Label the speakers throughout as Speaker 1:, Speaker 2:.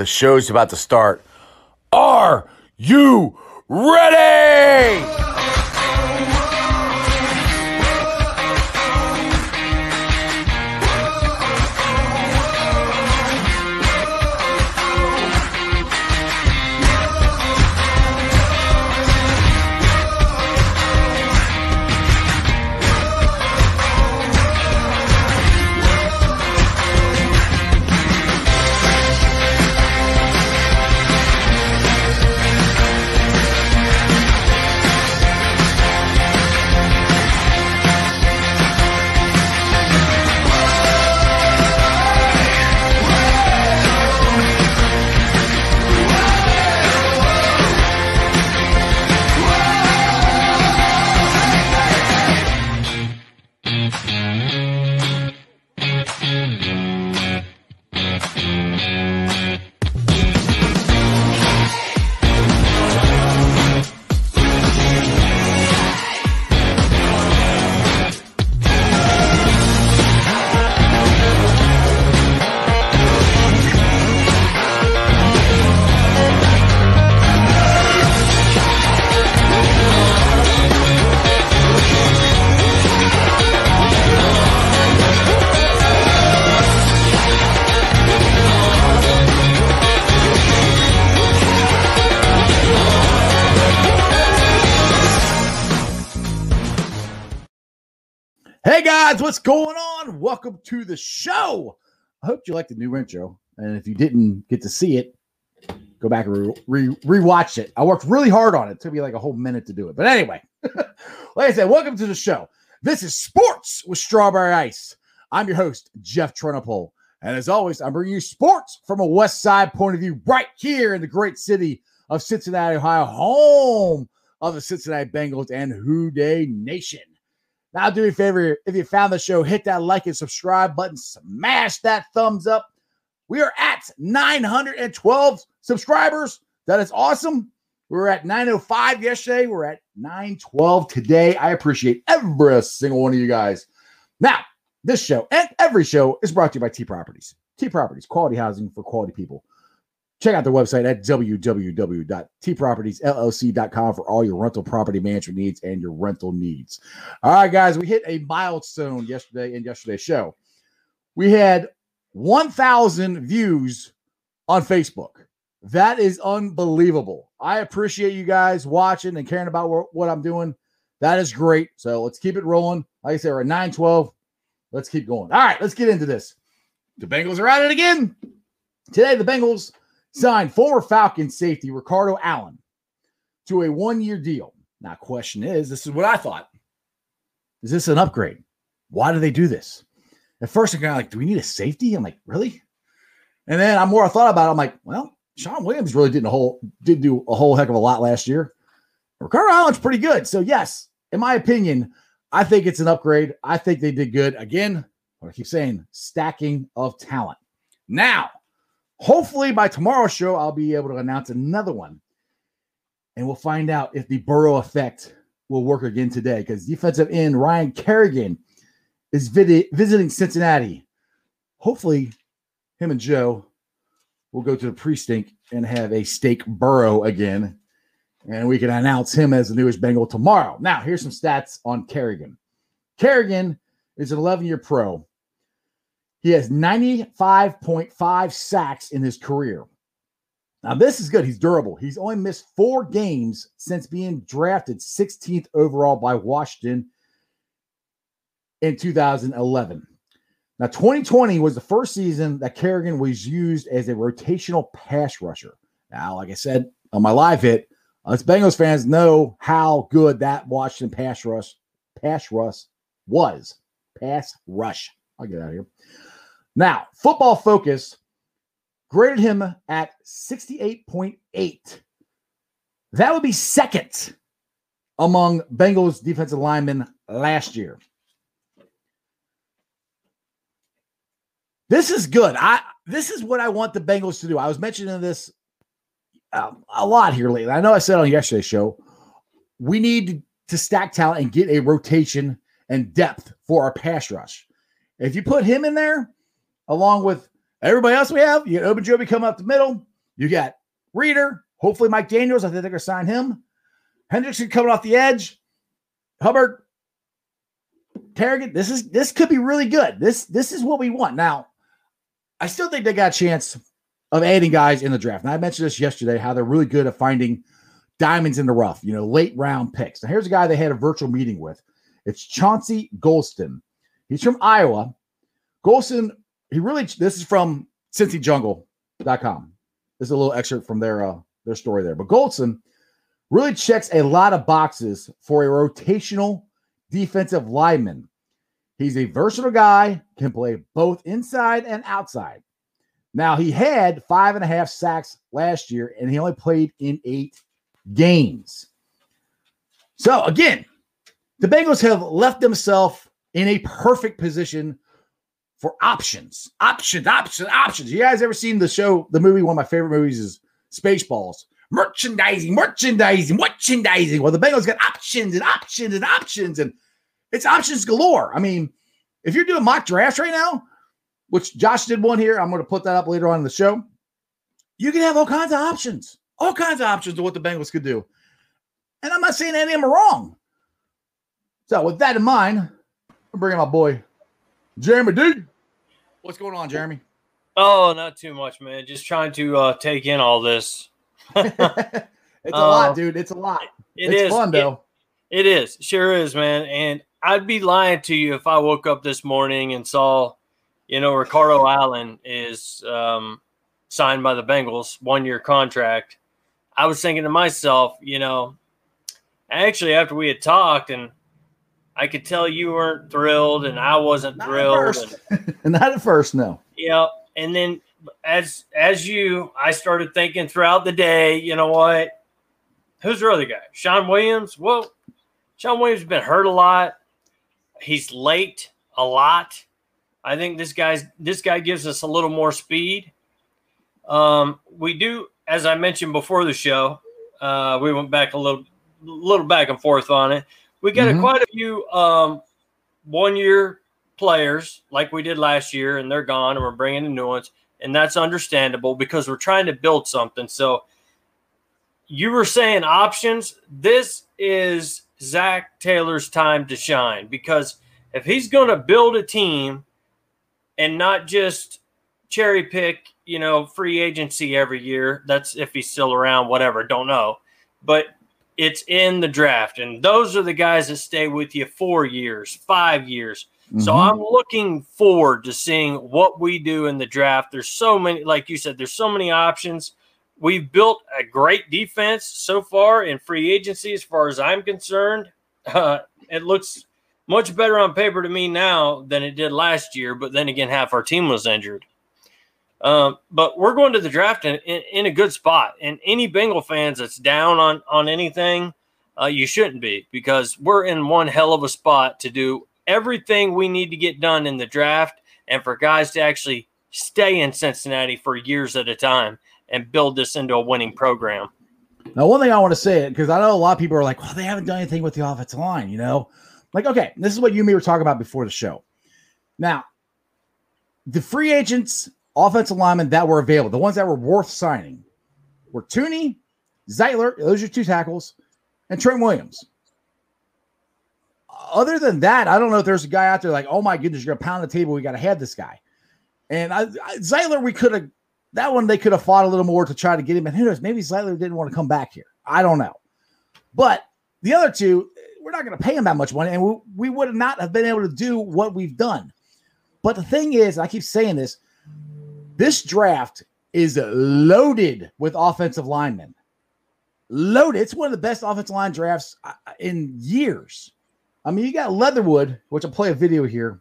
Speaker 1: The show's about to start. Are you ready? Going on? Welcome to the show. I hope you liked the new intro. And if you didn't get to see it, go back and re- re- rewatch it. I worked really hard on it. It took me like a whole minute to do it. But anyway, like I said, welcome to the show. This is Sports with Strawberry Ice. I'm your host, Jeff Trenopole. And as always, I'm bringing you sports from a West Side point of view right here in the great city of Cincinnati, Ohio, home of the Cincinnati Bengals and Who Dey Nation. Now, do me a favor if you found the show, hit that like and subscribe button, smash that thumbs up. We are at 912 subscribers. That is awesome. We were at 905 yesterday. We're at 912 today. I appreciate every single one of you guys. Now, this show and every show is brought to you by T Properties. T Properties, quality housing for quality people. Check out their website at www.tpropertiesllc.com for all your rental property management needs and your rental needs. All right, guys, we hit a milestone yesterday in yesterday's show. We had 1,000 views on Facebook. That is unbelievable. I appreciate you guys watching and caring about what, I'm doing. That is great. So let's keep it rolling. Like I said, we're at 912. Let's keep going. All right, let's get into this. The Bengals are at it again. Today, the Bengals signed former Falcon safety Ricardo Allen to a one year deal. Now, question is this is what I thought. Is this an upgrade? Why do they do this? At first, I'm kind of like, do we need a safety? I'm like, really? And then I'm more I thought about it. I'm like, well, Shawn Williams really didn't a whole did do a whole heck of a lot last year. Ricardo Allen's pretty good. So, yes, in my opinion, I think it's an upgrade. I think they did good. Again, what I keep saying, stacking of talent. Now, Hopefully, by tomorrow's show, I'll be able to announce another one. And we'll find out if the Burrow effect will work again today because defensive end Ryan Kerrigan is vid- visiting Cincinnati. Hopefully, him and Joe will go to the precinct and have a steak Burrow again. And we can announce him as the newest Bengal tomorrow. Now, here's some stats on Kerrigan. Kerrigan is an 11 year pro. He has 95.5 sacks in his career. Now, this is good. He's durable. He's only missed four games since being drafted 16th overall by Washington in 2011. Now, 2020 was the first season that Kerrigan was used as a rotational pass rusher. Now, like I said on my live hit, us Bengals fans know how good that Washington pass rush pass rush was. Pass rush. I'll get out of here. Now, football focus graded him at 68.8. That would be second among Bengals defensive linemen last year. This is good. I this is what I want the Bengals to do. I was mentioning this um, a lot here lately. I know I said on yesterday's show, we need to stack talent and get a rotation and depth for our pass rush. If you put him in there, along with everybody else we have, you get Ogunjobi come up the middle, You got Reader, hopefully Mike Daniels. I think they're going to sign him. Hendrickson coming off the edge. Hubbard, Kerrigan. This is this could be really good. This this is what we want. Now, I still think they got a chance of adding guys in the draft. And I mentioned this yesterday how they're really good at finding diamonds in the rough, you know, late round picks. Now, here's a guy they had a virtual meeting with. It's Chauncey Golston. He's from Iowa. Golston, he really, this is from CincyJungle.com. This is a little excerpt from their uh, their story there. But Golston really checks a lot of boxes for a rotational defensive lineman. He's a versatile guy, can play both inside and outside. Now, he had five and a half sacks last year, and he only played in eight games. So, again, the Bengals have left themselves in a perfect position for options. Options, options, options. You guys ever seen the show, the movie? One of my favorite movies is Spaceballs. Merchandising, merchandising, merchandising. Well, the Bengals got options and options and options, and it's options galore. I mean, if you're doing mock drafts right now, which Josh did one here, I'm going to put that up later on in the show. You can have all kinds of options, all kinds of options of what the Bengals could do. And I'm not saying any of them are wrong. So, with that in mind, I'm bringing my boy, Jeremy D. What's going on, Jeremy?
Speaker 2: Oh, not too much, man. Just trying to uh, take in all this.
Speaker 1: it's a uh, lot, dude. It's a lot.
Speaker 2: It
Speaker 1: it's
Speaker 2: is.
Speaker 1: fun, though.
Speaker 2: It, it is. Sure is, man. And I'd be lying to you if I woke up this morning and saw, you know, Ricardo Allen is um, signed by the Bengals, one year contract. I was thinking to myself, you know, actually, after we had talked and I could tell you weren't thrilled, and I wasn't
Speaker 1: Not
Speaker 2: thrilled.
Speaker 1: And, Not at first, no.
Speaker 2: Yeah, and then as as you, I started thinking throughout the day. You know what? Who's your other guy? Shawn Williams. Well, Shawn Williams has been hurt a lot. He's late a lot. I think this guy's this guy gives us a little more speed. Um, we do, as I mentioned before the show, uh, we went back a little little back and forth on it. We got
Speaker 1: Mhm.
Speaker 2: a, quite a few um, one year players like we did last year, and they're gone, and we're bringing in new ones, and that's understandable because we're trying to build something. So you were saying options. This is Zac Taylor's time to shine because if he's going to build a team and not just cherry pick, you know, free agency every year, that's if he's still around, whatever, don't know. But it's in the draft, and those are the guys that stay with you four years, five years. So
Speaker 1: Mhm.
Speaker 2: I'm looking forward to seeing what we do in the draft. There's so many, like you said, there's so many options. We've built a great defense so far in free agency, as far as I'm concerned. Uh, it looks much better on paper to me now than it did last year. But then again, half our team was injured. Um, but we're going to the draft in, in, in a good spot. And any Bengal fans that's down on on anything, uh, you shouldn't be because we're in one hell of a spot to do everything we need to get done in the draft and for guys to actually stay in Cincinnati for years at a time and build this into a winning program.
Speaker 1: Now, one thing I want to say because I know a lot of people are like, "Well, they haven't done anything with the offensive line," you know. Like, okay, this is what you and me were talking about before the show. Now, the free agents, offensive linemen that were available, the ones that were worth signing, were Thuney, Zeitler, those are two tackles, and Trent Williams. Other than that, I don't know if there's a guy out there like, oh my goodness, you're gonna pound the table. We got to have this guy. And I, I, Zeitler, we could have that one. They could have fought a little more to try to get him. And who knows? Maybe Zeitler didn't want to come back here. I don't know. But the other two, we're not going to pay him that much money, and we, we would not have been able to do what we've done. But the thing is, I keep saying this: this draft is loaded with offensive linemen. Loaded. It's one of the best offensive line drafts uh, in years. I mean, you got Leatherwood, which I'll play a video here.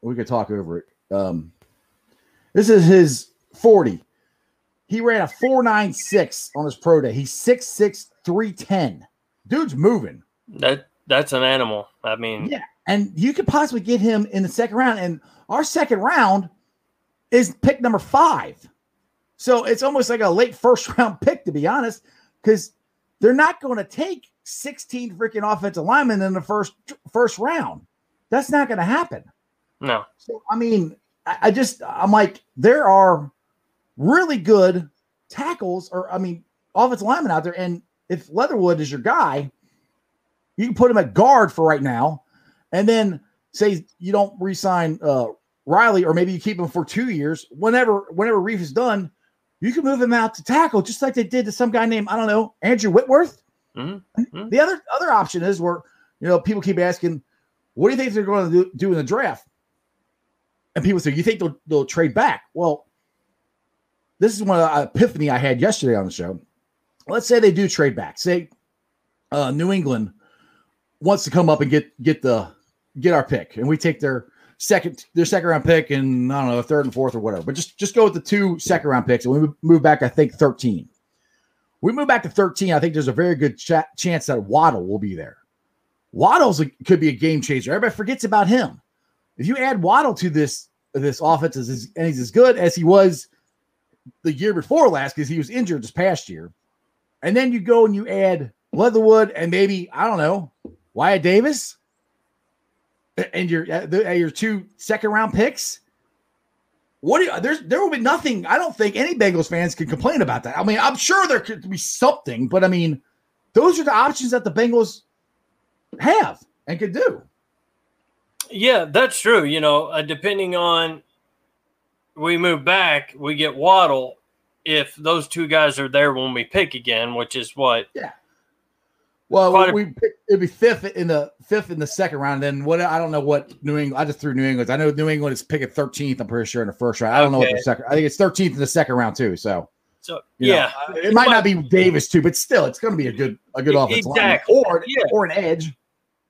Speaker 1: We could talk over it. Um, this is his 40. He ran a 496 on his pro day. He's 6'6, 310. Dude's moving.
Speaker 2: That that's an animal. I mean,
Speaker 1: Yeah. And you could possibly get him in the second round. And our second round is pick number five. So it's almost like a late first round pick, to be honest, because they're not going to take 16 freaking offensive linemen in the first first round. That's not going to happen.
Speaker 2: no.
Speaker 1: So I mean, I, I just I'm like, there are really good tackles, or I mean, offensive linemen out there. And if Leatherwood is your guy, you can put him at guard for right now, and then say you don't re-sign uh, Riley, or maybe you keep him for two years. Whenever whenever Reiff is done, you can move him out to tackle, just like they did to some guy named I don't know Andrew Whitworth. Mm-hmm. mm-hmm. The other other option is where you know people keep asking, "What do you think they're going to do, do in the draft?" And people say, "You think they'll, they'll trade back?" Well, this is one of the epiphany I had yesterday on the show. Let's say they do trade back. Say uh, New England wants to come up and get get the get our pick, and we take their second their second round pick and I don't know third and fourth or whatever. But just just go with the two second round picks, and we move back. I think thirteen. We move back to thirteen. I think there's a very good ch- chance that Waddle will be there. Waddle's a, could be a game changer. Everybody forgets about him. If you add Waddle to this this offense, is, and he's as good as he was the year before last because he was injured this past year, and then you go and you add Leatherwood and maybe I don't know Wyatt Davis and your uh, uh, your two second round picks. What do you, there's there will be nothing. I don't think any Bengals fans can complain about that. I mean, I'm sure there could be something, but I mean, those are the options that the Bengals have and could do.
Speaker 2: Yeah, that's true. You know, uh, depending on we move back, we get Waddle. If those two guys are there when we pick again, which is what
Speaker 1: yeah well, we, we it'd be fifth in the fifth in the second round. Then what? I don't know what New England. I just threw New England. I know New England is picking thirteenth. I'm pretty sure in the first round. I don't okay. know what the second. I think it's thirteenth in the second round too. So,
Speaker 2: so yeah,
Speaker 1: know, it, it might, not be Davis too, but still, it's going to be a good a good offensive exactly. line or yeah. or an edge.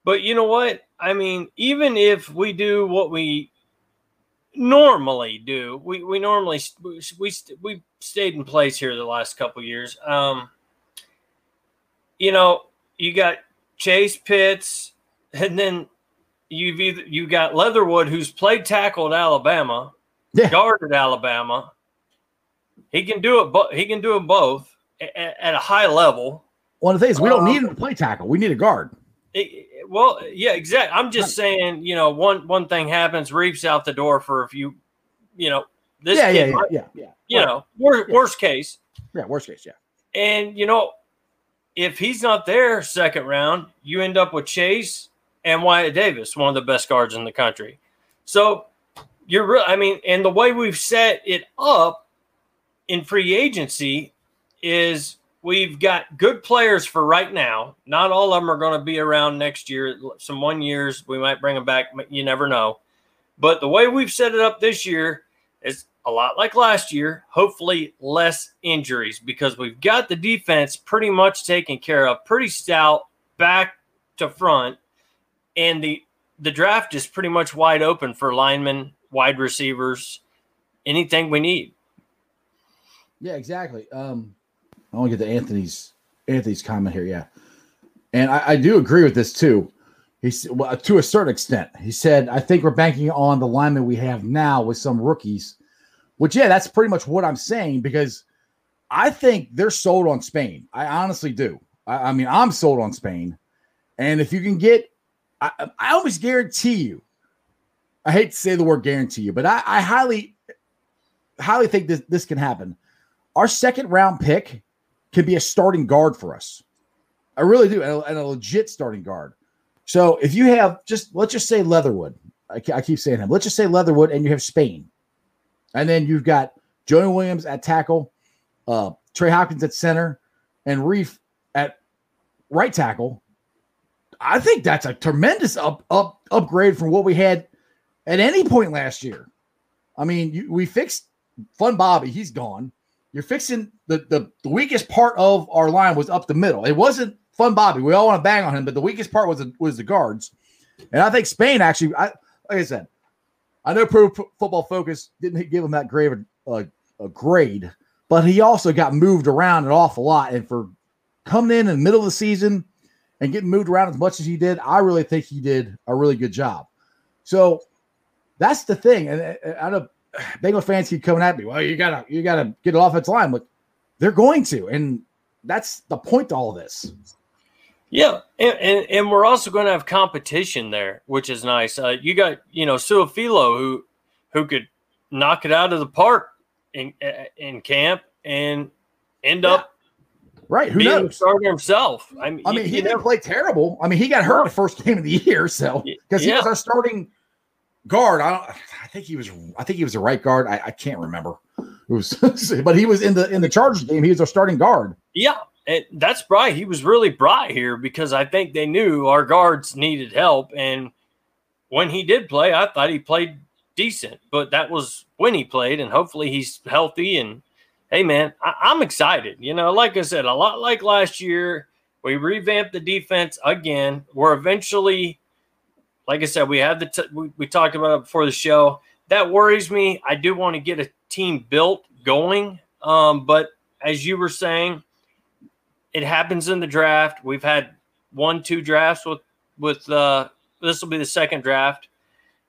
Speaker 2: But you know what? I mean, even if we do what we normally do, we we normally we we, we stayed in place here the last couple years. Um, you know you got Chase Pitts, and then you've either you got Leatherwood, who's played tackle at Alabama, yeah. guarded Alabama. He can do it, but he can do them both at, at, a high level.
Speaker 1: One of the things we don't um, need him to play tackle; we need a guard.
Speaker 2: It, well, yeah, exactly. I'm just right. saying, you know, one one thing happens, Reiff's out the door for a few, you know, this
Speaker 1: yeah, yeah, yeah, yeah, yeah,
Speaker 2: You right. know, worst, yeah. worst case.
Speaker 1: Yeah, worst case, yeah.
Speaker 2: And you know, if he's not there second round, you end up with Chase and Wyatt Davis, one of the best guards in the country. So you're real. I mean, and the way we've set it up in free agency is we've got good players for right now. Not all of them are going to be around next year. Some one years we might bring them back. You never know. But the way we've set it up this year is a lot like last year, hopefully less injuries because we've got the defense pretty much taken care of, pretty stout back to front, and the the draft is pretty much wide open for linemen, wide receivers, anything we need.
Speaker 1: Yeah, exactly. Um, I want to get to Anthony's Anthony's comment here. Yeah, and I, I do agree with this too. He's well, to a certain extent. He said, "I think we're banking on the linemen we have now with some rookies." Which, yeah, that's pretty much what I'm saying because I think they're sold on Spain. I honestly do. I, I mean, I'm sold on Spain. And if you can get, I, I almost guarantee you, I hate to say the word guarantee you, but I, I highly, highly think this, this can happen. Our second round pick can be a starting guard for us. I really do, and a, and a legit starting guard. So if you have just, let's just say Leatherwood, I, I keep saying him, let's just say Leatherwood, and you have Spain. And then you've got Jonah Williams at tackle, uh, Trey Hopkins at center, and Reiff at right tackle. I think that's a tremendous up, up upgrade from what we had at any point last year. I mean, you, we fixed Fun Bobby; he's gone. You're fixing the, the the weakest part of our line was up the middle. It wasn't Fun Bobby. We all want to bang on him, but the weakest part was the, was the guards. And I think Spain actually, I, like I said, I know Pro Football Focus didn't give him that grade a, uh, a grade, but he also got moved around an awful lot. And for coming in in the middle of the season and getting moved around as much as he did, I really think he did a really good job. So that's the thing. And I know Bengal fans keep coming at me. Well, you gotta you gotta get an offensive line. Look, they're going to, and that's the point to all this.
Speaker 2: Yeah, and, and, and, we're also going to have competition there, which is nice. Uh, you got you know Su'a-Filo who who could knock it out of the park in in camp and end up
Speaker 1: Right. Who
Speaker 2: being
Speaker 1: knows?
Speaker 2: starter himself. I mean,
Speaker 1: I mean, he
Speaker 2: you
Speaker 1: didn't
Speaker 2: never-
Speaker 1: play terrible. I mean, he got hurt the first game of the year, so because he
Speaker 2: yeah.
Speaker 1: was our starting guard. I don't. I think he was. I think he was the right guard. I, I can't remember. It was, but he was in the in the Chargers game. He was our starting guard.
Speaker 2: Yeah, and that's bright. He was really bright here because I think they knew our guards needed help, and when he did play, I thought he played decent. But that was when he played, and hopefully he's healthy. And hey, man, I, I'm excited. You know, like I said, a lot like last year, we revamped the defense again. We're eventually, like I said, we have the t- we, we talked about it before the show. That worries me. I do want to get a team built going, um, but as you were saying it happens in the draft. We've had one, two drafts with with uh this will be the second draft.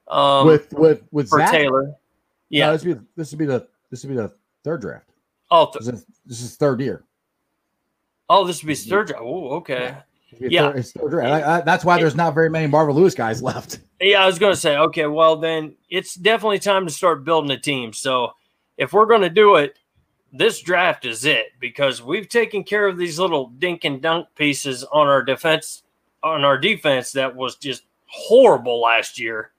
Speaker 2: Um
Speaker 1: with with with
Speaker 2: for
Speaker 1: Zac.
Speaker 2: Taylor.
Speaker 1: No,
Speaker 2: Yeah.
Speaker 1: this would be this would be the this would be the third draft.
Speaker 2: oh, th-
Speaker 1: This is, this is third year.
Speaker 2: oh, this would be his third draft. Oh, okay.
Speaker 1: A
Speaker 2: Yeah.
Speaker 1: third- third draft. I- I- that's why there's not very many Marvin Lewis guys left.
Speaker 2: Yeah, I was gonna say, okay, well then it's definitely time to start building a team. So if we're gonna do it, this draft is it because we've taken care of these little dink and dunk pieces on our defense on our defense that was just horrible last year.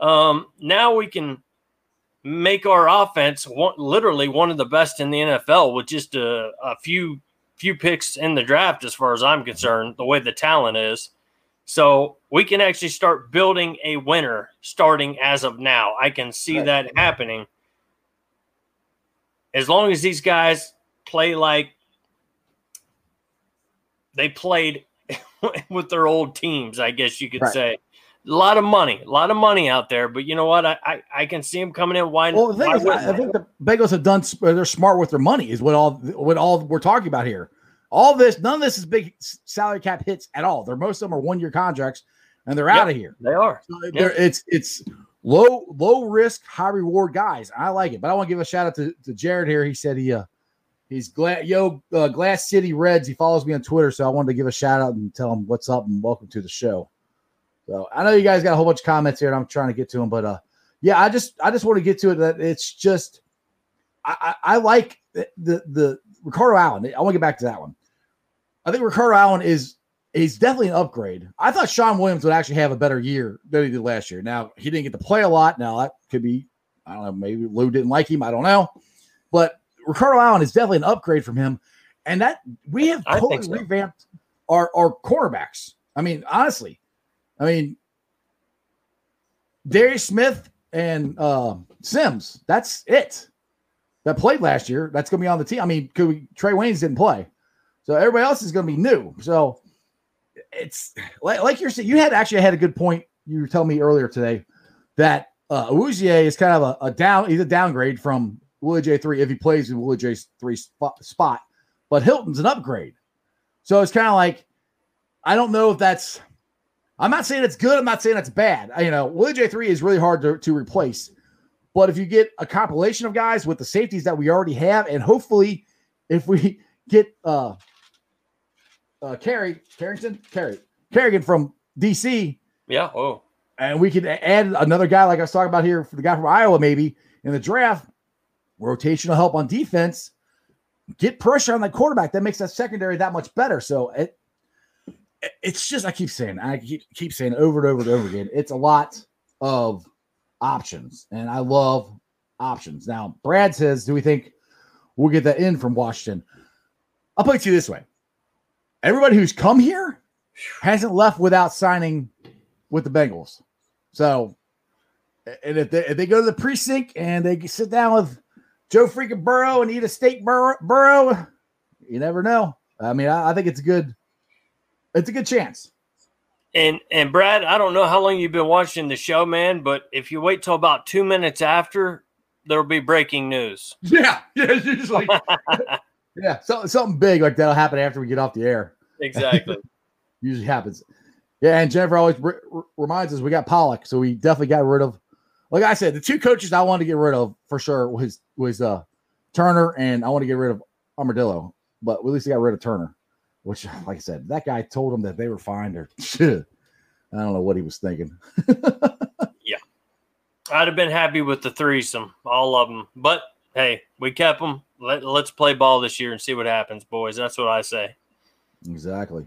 Speaker 2: Um, now we can make our offense one, literally one of the best in the NFL with just a, a few few picks in the draft, as far as I'm concerned. The way the talent is, so we can actually start building a winner starting as of now. I can see
Speaker 1: Right.
Speaker 2: that happening as long as these guys play like they played with their old teams, I guess you could
Speaker 1: Right.
Speaker 2: say. A lot of money, a lot of money out there, but you know what? I I, I can see them coming in. Why?
Speaker 1: Well, the thing is, I I think the Bengals have done. Uh, they're smart with their money. Is what all what all we're talking about here. All this, none of this is big salary cap hits at all. They're most of them are one year contracts, and they're
Speaker 2: Yep.
Speaker 1: out of here.
Speaker 2: they are.
Speaker 1: So they're- It's it's low low risk, high reward guys. I like it, but I want to give a shout out to, to Jared here. He said he uh he's glad yo uh, Glass City Reds. He follows me on Twitter, so I wanted to give a shout out and tell him what's up and welcome to the show. So I know you guys got a whole bunch of comments here, and I'm trying to get to them, but uh yeah, I just I just want to get to it that it's just I I, I like the, the the Ricardo Allen. I want to get back to that one. I think Ricardo Allen is he's definitely an upgrade. I thought Shawn Williams would actually have a better year than he did last year. Now he didn't get to play a lot. Now that could be, I don't know, maybe Lou didn't like him. I don't know, but Ricardo Allen is definitely an upgrade from him. And that we have
Speaker 2: I
Speaker 1: totally
Speaker 2: so.
Speaker 1: revamped our our cornerbacks. I mean, honestly, I mean, Darius Smith and uh, Sims. That's it. That played last year. That's going to be on the team. I mean, could we, Trae Waynes didn't play, so everybody else is going to be new. So it's like, like you're saying. You had actually had a good point. You were telling me earlier today that uh, Awuzie is kind of a, a down. He's a downgrade from Willie J three if he plays in Willie J three spot, spot. But Hilton's an upgrade. So it's kind of like I don't know if that's. I'm not saying it's good. I'm not saying it's bad. You know, Willie J three is really hard to, to replace. But if you get a compilation of guys with the safeties that we already have, and hopefully, if we get uh uh Carey Carrington Carey Kerrigan from DC,
Speaker 2: Yeah. Oh,
Speaker 1: and we could add another guy like I was talking about here for the guy from Iowa, maybe in the draft, rotational help on defense, get pressure on that quarterback. That makes that secondary that much better. So it it's just I keep saying I keep keep saying over and over and over again. It's a lot of options, and I love options. Now, Brad says, "Do we think we'll get that in from Washington?" I'll put it to you this way: everybody who's come here hasn't left without signing with the Bengals. So, and if they, if they go to the precinct and they sit down with Joe freaking Burrow and eat a steak burrow, burrow you never know. I mean, I, I think it's a good, it's a good chance.
Speaker 2: and and Brad, I don't know how long you've been watching the show, man, but if you wait till about two minutes after, there'll be breaking news.
Speaker 1: Yeah, yeah, usually, yeah, so, something big like that'll happen after we get off the air.
Speaker 2: exactly.
Speaker 1: Usually happens. Yeah, and Jennifer always re- re- reminds us we got Pollack, so we definitely got rid of. Like I said, the two coaches I wanted to get rid of for sure was was uh Turner and I want to get rid of Armadillo, but we at least we got rid of Turner. Which, like I said, that guy told him that they were fine. Or I don't know what he was thinking.
Speaker 2: Yeah, I'd have been happy with the threesome, all of them. But hey, we kept them. Let, let's play ball this year and see what happens, boys. That's what I say.
Speaker 1: Exactly.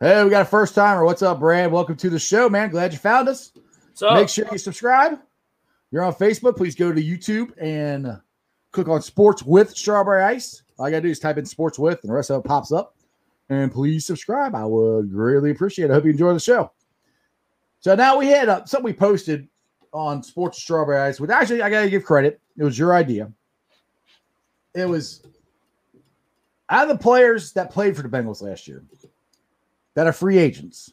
Speaker 1: Hey, we got a first timer. What's up, Brad? Welcome to the show, man. Glad you found us.
Speaker 2: So
Speaker 1: Make sure you subscribe. You're on Facebook. Please go to YouTube and click on Sports with Strawberry Ice. All you gotta do is type in Sports with, and the rest of it pops up. And please subscribe. I would greatly appreciate it. I hope you enjoy the show. So now we had uh, something we posted on Sports with Strawberry Ice, which actually I gotta give credit. It was your idea. It was out of the players that played for the Bengals last year that are free agents.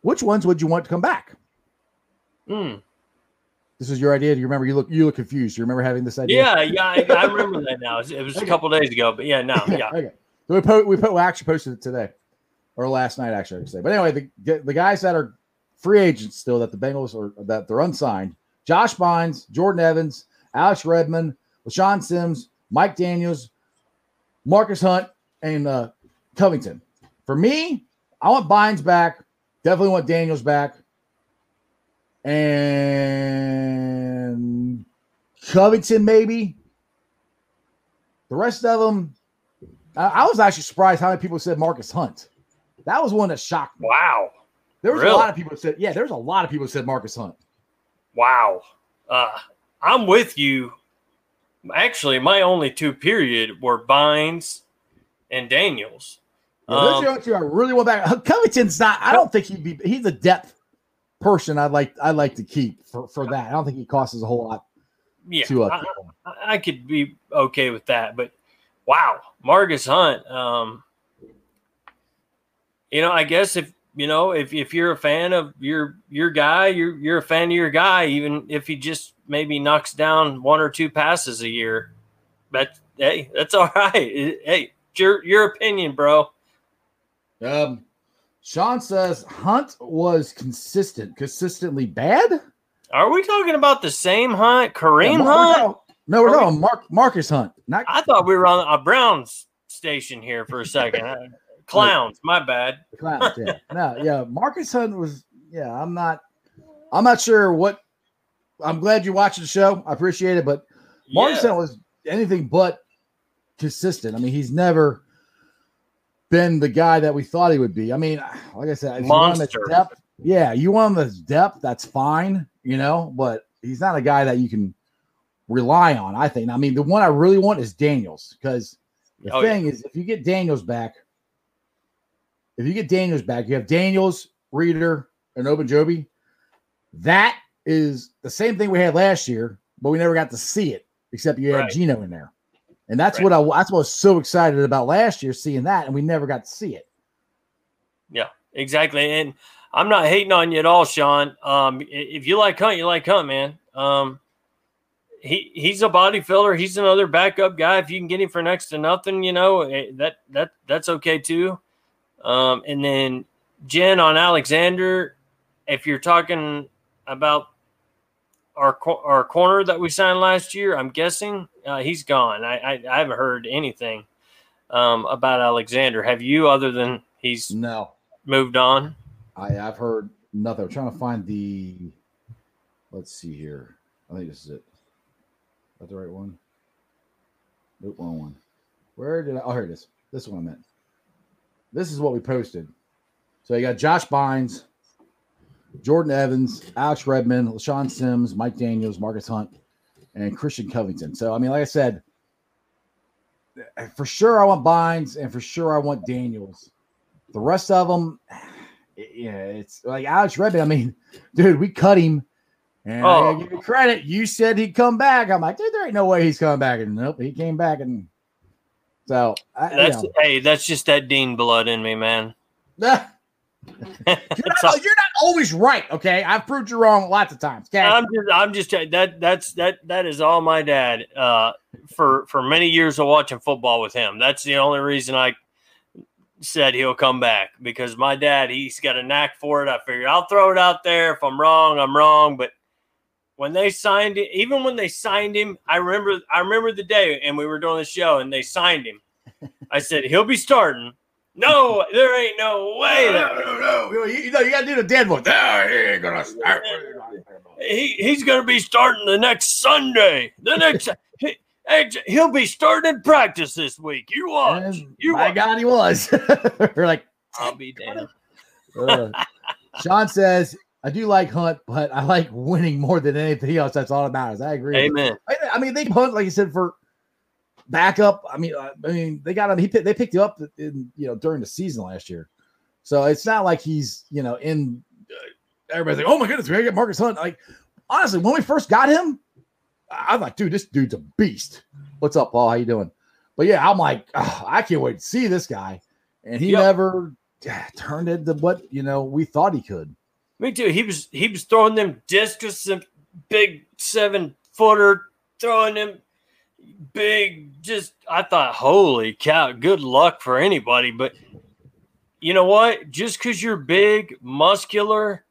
Speaker 1: Which ones would you want to come back?
Speaker 2: hmm.
Speaker 1: This is your idea. Do you remember? You look you look confused. You remember having this idea?
Speaker 2: yeah, yeah, I, I remember that now. It was a couple days ago, but yeah, no, yeah.
Speaker 1: okay. So we put we put we actually posted it today, or last night actually I should say. But anyway, the the guys that are free agents still that the Bengals are that they're unsigned: Josh Bynes, Jordan Evans, Alex Redmond, LeShaun Sims, Mike Daniels, Marcus Hunt, and uh, Covington. For me, I want Bynes back. Definitely want Daniels back. And Covington, maybe. The rest of them, I, I was actually surprised how many people said Marcus Hunt. That was one that shocked me.
Speaker 2: Wow,
Speaker 1: There was
Speaker 2: Really?
Speaker 1: a lot of people that said, yeah, there's a lot of people that said Marcus Hunt.
Speaker 2: wow. Uh, I'm with you. Actually, my only two period were Bynes and Daniels.
Speaker 1: Yeah, those are
Speaker 2: Um,
Speaker 1: the two I really want back. Covington's not. I don't think he'd be. He's a depth person. I'd like. I'd like to keep for for that. I don't think he costs us a whole lot
Speaker 2: yeah,
Speaker 1: to uh,
Speaker 2: I- I, I could be okay with that, but wow, Marcus Hunt. Um, you know, I guess if you know if if you're a fan of your your guy, you're you're a fan of your guy, even if he just maybe knocks down one or two passes a year. But hey, that's all right. Hey, your your opinion, bro.
Speaker 1: Um, Sean says Hunt was consistent, consistently bad.
Speaker 2: Are we talking about the same Hunt, Kareem
Speaker 1: Yeah, we're
Speaker 2: Hunt?
Speaker 1: talking- no, we're
Speaker 2: Are we-
Speaker 1: talking Mark Marcus Hunt. Not
Speaker 2: I thought we were on a Browns station here for a second. Clowns, my bad.
Speaker 1: the clowns. Yeah, no, yeah. Marcus Hunt was. Yeah, I'm not. I'm not sure what. I'm glad you watched the show. I appreciate it, but Marcus
Speaker 2: Yeah.
Speaker 1: Hunt was anything but consistent. I mean, he's never been the guy that we thought he would be. I mean, like I said, if you want him
Speaker 2: Monster.
Speaker 1: depth, yeah, you want him as depth, that's fine, you know, but he's not a guy that you can rely on, I think. I mean, the one I really want is Daniels because the
Speaker 2: Oh, yeah.
Speaker 1: thing is, if you get Daniels back, if you get Daniels back, you have Daniels, Reader, and Ogunjobi. That is the same thing we had last year, but we never got to see it except you had
Speaker 2: Right.
Speaker 1: Geno in there. And that's
Speaker 2: Right.
Speaker 1: what I that's what I was so excited about last year, seeing that, and we never got to see it.
Speaker 2: Yeah, exactly. And I'm not hating on you at all, Sean. Um, if you like Hunt, you like Hunt, man. Um, he he's a body filler. He's another backup guy. If you can get him for next to nothing, you know eh, that that that's okay too. Um, and then Jen on Alexander. If you're talking about our our corner that we signed last year, I'm guessing uh, he's gone. I, I I haven't heard anything um, about Alexander. Have you, other than he's
Speaker 1: No,
Speaker 2: moved on?
Speaker 1: I I've heard nothing. I'm trying to find the. Let's see here. I think this is it. Is that the right one? Nope, wrong one. Where did I? Oh, here it is. This one I meant. This is what we posted. So you got Josh Bynes, Jordan Evans, Alex Redmond, LeShaun Sims, Mike Daniels, Marcus Hunt, and Christian Covington. So I mean, like I said, for sure I want Bynes, and for sure I want Daniels. The rest of them, yeah, it's like Alex Redmond. I mean, dude, we cut him, and
Speaker 2: Oh.
Speaker 1: gotta give you credit. You said he'd come back. I'm like, dude, there ain't no way he's coming back. And nope, he came back, and so I, you
Speaker 2: That's
Speaker 1: know.
Speaker 2: hey, that's just that Dean blood in me, man.
Speaker 1: you're, not, you're not always right. Okay, I've proved you wrong lots of times. Okay,
Speaker 2: I'm just, I'm just that that's that that is all my dad. Uh, for for many years of watching football with him, that's the only reason I said he'll come back because my dad he's got a knack for it. I figured I'll throw it out there. If I'm wrong, I'm wrong. But when they signed it, even when they signed him, I remember I remember the day and we were doing the show and they signed him. I said he'll be starting. No, there ain't no way. that-
Speaker 1: no, no, no. You, you know, you got to do the dead one. No, he ain't gonna start.
Speaker 2: he, he's going to be starting the next Sunday. The next, he, Hey, he'll be starting practice this week. You watch. You
Speaker 1: my
Speaker 2: watch.
Speaker 1: God, he was. We're like,
Speaker 2: I'll be damned.
Speaker 1: uh. Sean says, I do like Hunt, but I like winning more than anything else. That's all that matters. I agree.
Speaker 2: Amen.
Speaker 1: I, mean, they hunt like you said for backup. I mean, I, I mean, they got him. He they picked him up in you know during the season last year, so it's not like he's you know in. Uh, everybody's like, oh my goodness, we gotta get Marcus Hunt. Like honestly, when we first got him, I was like, dude, this dude's a beast. What's up, Paul? How you doing? But yeah, I'm like, oh, I can't wait to see this guy, and he
Speaker 2: Yep.
Speaker 1: never yeah, turned into what you know we thought he could.
Speaker 2: Me too. He was he was throwing them discus and big seven footer, throwing them big. Just I thought, holy cow, good luck for anybody. But you know what? Just because you're big, muscular,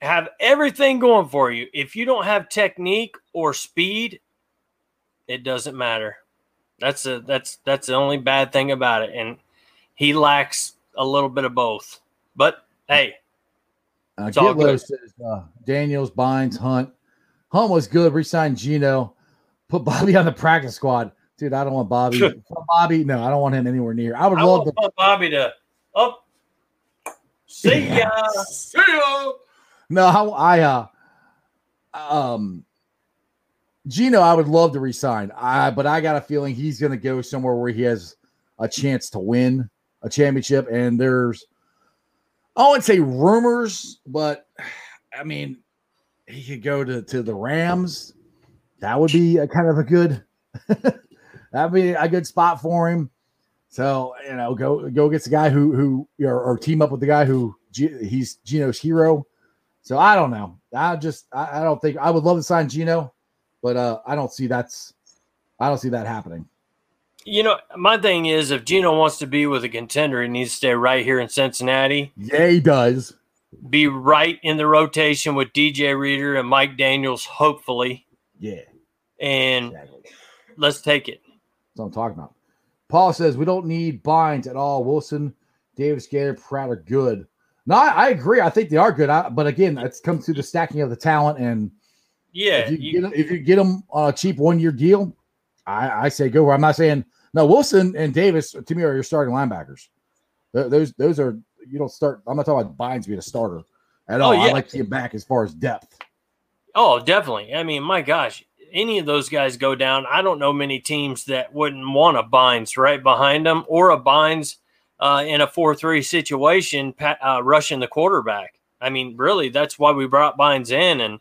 Speaker 2: have everything going for you. If you don't have technique or speed, it doesn't matter. That's a that's that's the only bad thing about it. And he lacks a little bit of both. But hey,
Speaker 1: Uh,
Speaker 2: It's all
Speaker 1: Gitlow
Speaker 2: good.
Speaker 1: says uh, Daniels, Bynes, Hunt. Hunt was good. Resigned Geno. Put Bobby on the practice squad. Dude, I don't want Bobby. Bobby, no, I don't want him anywhere near. I would
Speaker 2: I
Speaker 1: love
Speaker 2: want
Speaker 1: to.
Speaker 2: Bobby to up. See ya.
Speaker 1: See ya. No, I, I uh um Geno, I would love to resign. I but I got a feeling he's gonna go somewhere where he has a chance to win a championship. And there's I wouldn't say rumors, but I mean he could go to, to the Rams. That would be a kind of a good that'd be a good spot for him. So you know, go go get the guy who who or, or team up with the guy who G, he's Geno's hero. So I don't know. I just I, I don't think I would love to sign Geno, but uh I don't see that's I don't see that happening.
Speaker 2: You know, my thing is if Geno wants to be with a contender, he needs to stay right here in Cincinnati,
Speaker 1: Yeah, he does.
Speaker 2: be right in the rotation with DJ Reader and Mike Daniels, hopefully.
Speaker 1: Yeah,
Speaker 2: And
Speaker 1: exactly.
Speaker 2: let's take it.
Speaker 1: That's what I'm talking about. Paul says we don't need Bynes at all. Wilson, Davis, Gaither, Pratt are good. No, I, I agree. I think they are good. I, but again, it's comes to the stacking of the talent. And
Speaker 2: Yeah.
Speaker 1: if you,
Speaker 2: you-
Speaker 1: get 'em- if you get them on a cheap one year deal, I, I say go. I'm not saying no. Wilson and Davis to me are your starting linebackers. Th- Those those are you don't start. I'm not talking about Bynes being a starter at all. I
Speaker 2: yeah.
Speaker 1: like get back as far as depth.
Speaker 2: Oh, definitely. I mean, my gosh, any of those guys go down. I don't know many teams that wouldn't want a Bynes right behind them or a Bynes uh, in a 4 3 situation, uh, rushing the quarterback. I mean, really, that's why we brought Bynes in. And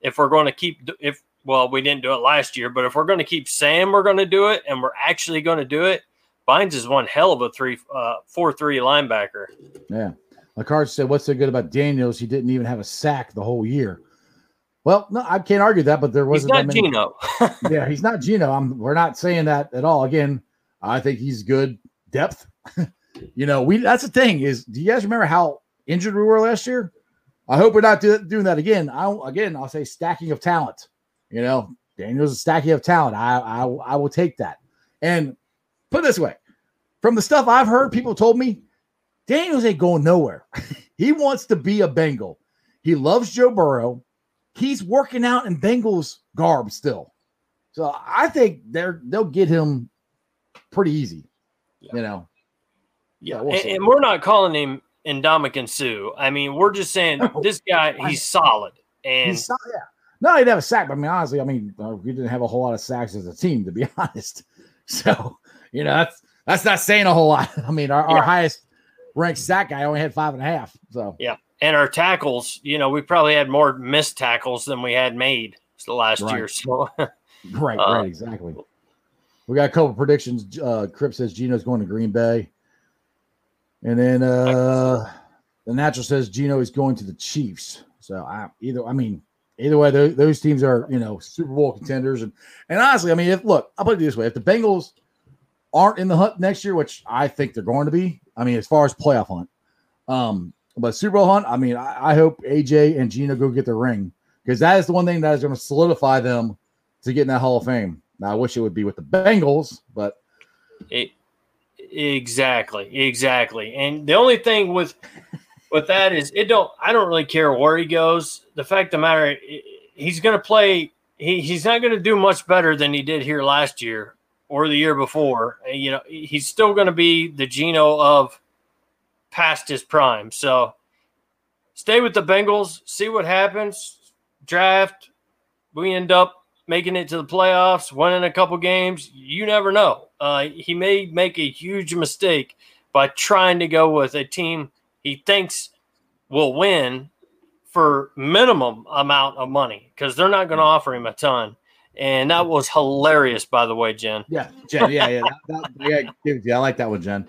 Speaker 2: if we're going to keep, if, well, we didn't do it last year, but if we're going to keep saying we're going to do it and we're actually going to do it, Bynes is one hell of a three, uh, four three linebacker.
Speaker 1: Yeah. McCarthy said, What's so good about Daniels? He didn't even have a sack the whole year. Well, no, I can't argue that, but there wasn't
Speaker 2: not
Speaker 1: that many.
Speaker 2: Geno.
Speaker 1: yeah, he's not Geno. I'm, we're not saying that at all. Again, I think he's good depth. you know, we that's the thing is, do you guys remember how injured we were last year? I hope we're not do, doing that again. I again, I'll say stacking of talent. You know, Daniel's a stacking of talent. I I, I will take that. And put it this way, from the stuff I've heard, people told me Daniels ain't going nowhere. he wants to be a Bengal. He loves Joe Burrow. He's working out in Bengals garb still. So I think they're they'll get him pretty easy. You know,
Speaker 2: Yeah,
Speaker 1: Yeah, we'll
Speaker 2: and, and we're not calling him Ndamukong Suh. I mean, we're just saying this guy, he's solid. And
Speaker 1: he's yeah. No, he didn't have a sack. But I mean, honestly, I mean, uh, we didn't have a whole lot of sacks as a team, to be honest. So you know, that's that's not saying a whole lot. I mean, our, our highest ranked sack guy only had five and a half. So yeah,
Speaker 2: and our tackles, you know, we probably had more missed tackles than we had made the last
Speaker 1: Right.
Speaker 2: year. So
Speaker 1: right,
Speaker 2: Uh,
Speaker 1: right, exactly. We got a couple predictions. Uh, Crip says Geno's going to Green Bay, and then uh, the natural says Geno is going to the Chiefs. So I either, I mean, either way, those, those teams are you know Super Bowl contenders, and and honestly, I mean, if look, I'll put it this way: if the Bengals aren't in the hunt next year, which I think they're going to be, I mean, as far as playoff hunt, um, but Super Bowl hunt, I mean, I, I hope AJ and Geno go get the ring because that is the one thing that is going to solidify them to get in that Hall of Fame. Now, I wish it would be with the Bengals, but
Speaker 2: it, exactly, exactly. And the only thing with with that is it don't I don't really care where he goes. The fact of the matter, he's going to play he, he's not going to do much better than he did here last year or the year before. You know, he's still going to be the Geno of past his prime. So stay with the Bengals, see what happens. Draft, we end up making it to the playoffs, winning a couple games. You never know. Uh, he may make a huge mistake by trying to go with a team he thinks will win for minimum amount of money because they're not going to offer him a ton. And that was hilarious, by the way, Jen.
Speaker 1: Yeah, Jen. Yeah, yeah, that, that, yeah. Yeah, I like that one, Jen.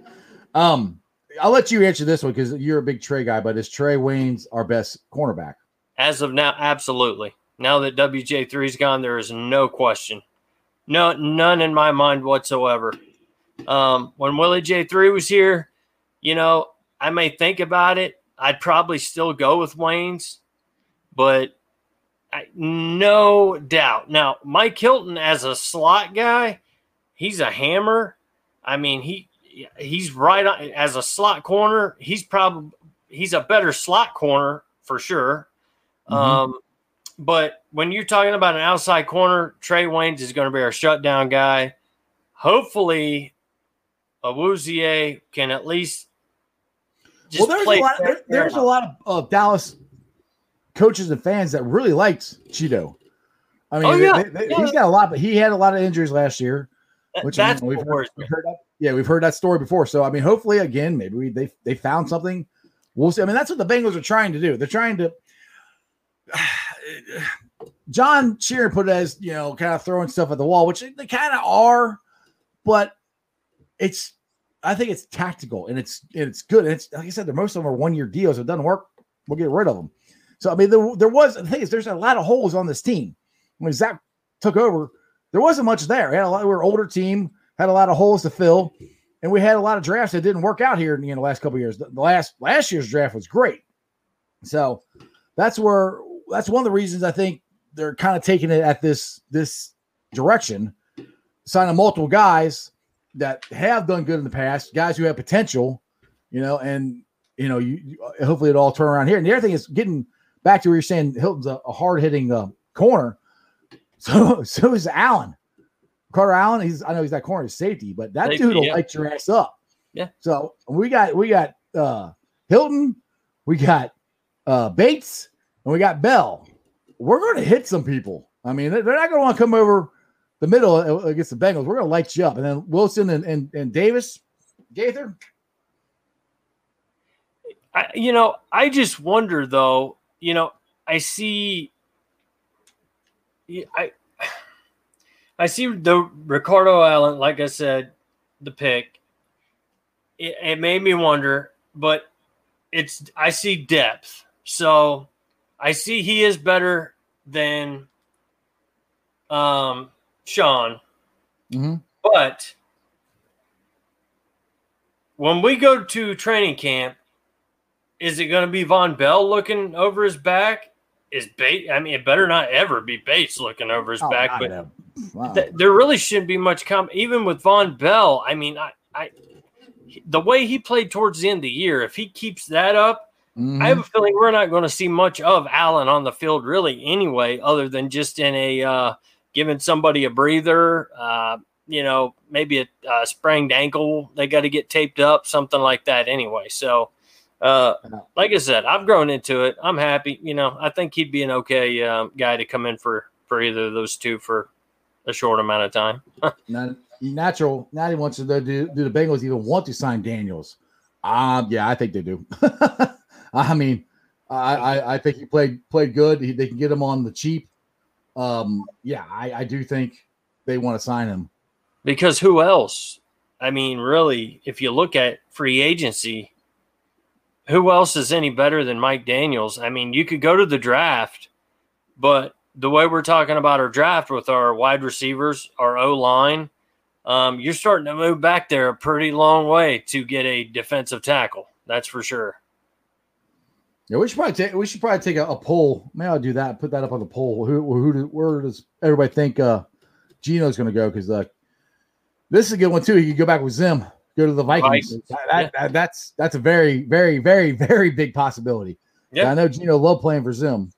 Speaker 1: Um, I'll let you answer this one because you're a big Trae guy. But is Trae Waynes our best cornerback?
Speaker 2: As of now, absolutely. Now that WJ3's gone, there is no question. No, none in my mind whatsoever. Um, when Willie J3 was here, you know, I may think about it. I'd probably still go with Waynes, but I, no doubt. Now, Mike Hilton as a slot guy, he's a hammer. I mean, he he's right on as a slot corner. He's probably he's a better slot corner for sure. Mm-hmm. Um, but when you're talking about an outside corner, Trae Waynes is going to be our shutdown guy. Hopefully, Awuzie can at least.
Speaker 1: Well, there's a lot. There, there's a lot of uh, Dallas coaches and fans that really liked Chido. I mean, oh, yeah. They, they, yeah. he's got a lot, but he had a lot of injuries last year.
Speaker 2: Which that's I mean, we've,
Speaker 1: heard, we've heard that, yeah, we've heard that story before. So I mean, hopefully, again, maybe we, they they found something. We'll see. I mean, that's what the Bengals are trying to do. They're trying to. John Sheeran put it as you know, kind of throwing stuff at the wall, which they kind of are, but it's. I think it's tactical and it's and it's good. And it's like I said, the most of them are one year deals. If it doesn't work, we'll get rid of them. So I mean, there, there was the thing is there's a lot of holes on this team. When Zac took over, there wasn't much there. We had a lot. We were older team, had a lot of holes to fill, and we had a lot of drafts that didn't work out here in the last couple years. The, the last last year's draft was great, so that's where that's one of the reasons I think they're kind of taking it at this this direction, signing multiple guys that have done good in the past, guys who have potential, you know, and you know, you, you hopefully it all turn around here. And the other thing is getting back to where you're saying Hilton's a, a hard hitting uh, corner. So so is Allen. Carter Allen, he's I know he's that corner safety, but that safety, dude will yeah. light your ass up.
Speaker 2: Yeah.
Speaker 1: So we got we got uh Hilton, we got uh Bates, and we got Bell. We're going to hit some people. I mean, they're not going to want to come over the middle against the Bengals. We're going to light you up, and then Wilson and and, and Davis, Gaither.
Speaker 2: I, you know, I just wonder though. You know, I see. I I see the Ricardo Allen, like I said, the pick. It, it made me wonder, but it's I see depth. So I see he is better than um, Shawn. Mm-hmm. But when we go to training camp, is it going to be Vonn Bell looking over his back? Is Bates? I mean, it better not ever be Bates looking over his oh, back. But wow. th- there really shouldn't be much come. Even with Vonn Bell, I mean, I, I, the way he played towards the end of the year, if he keeps that up, Mm-hmm. I have a feeling we're not going to see much of Allen on the field really anyway, other than just in a uh, giving somebody a breather, uh, you know, maybe a, a sprained ankle they got to get taped up, something like that anyway. So, uh, like I said, I've grown into it. I'm happy. You know, I think he'd be an okay uh, guy to come in for for either of those two for a short amount of time.
Speaker 1: Natural. Natty wants to do, do the Bengals even want to sign Daniels? Um, yeah, I think they do. I mean, I, I, I think he played played good. He, they can get him on the cheap. Um, yeah, I, I do think they want to sign him
Speaker 2: because who else? I mean, really, if you look at free agency, who else is any better than Mike Daniels? I mean, you could go to the draft, but the way we're talking about our draft with our wide receivers, our O line, um, you're starting to move back there a pretty long way to get a defensive tackle. That's for sure.
Speaker 1: Yeah, we should probably take we should probably take a, a, poll. Maybe I'll do that. Put that up on the poll. Who who do, where does everybody think uh Geno's going to go? Because uh, this is a good one too. He can go back with Zim. Go to the Vikings. That, that, that, that's that's a very very very very big possibility. Yeah, I know Geno loved playing for Zim.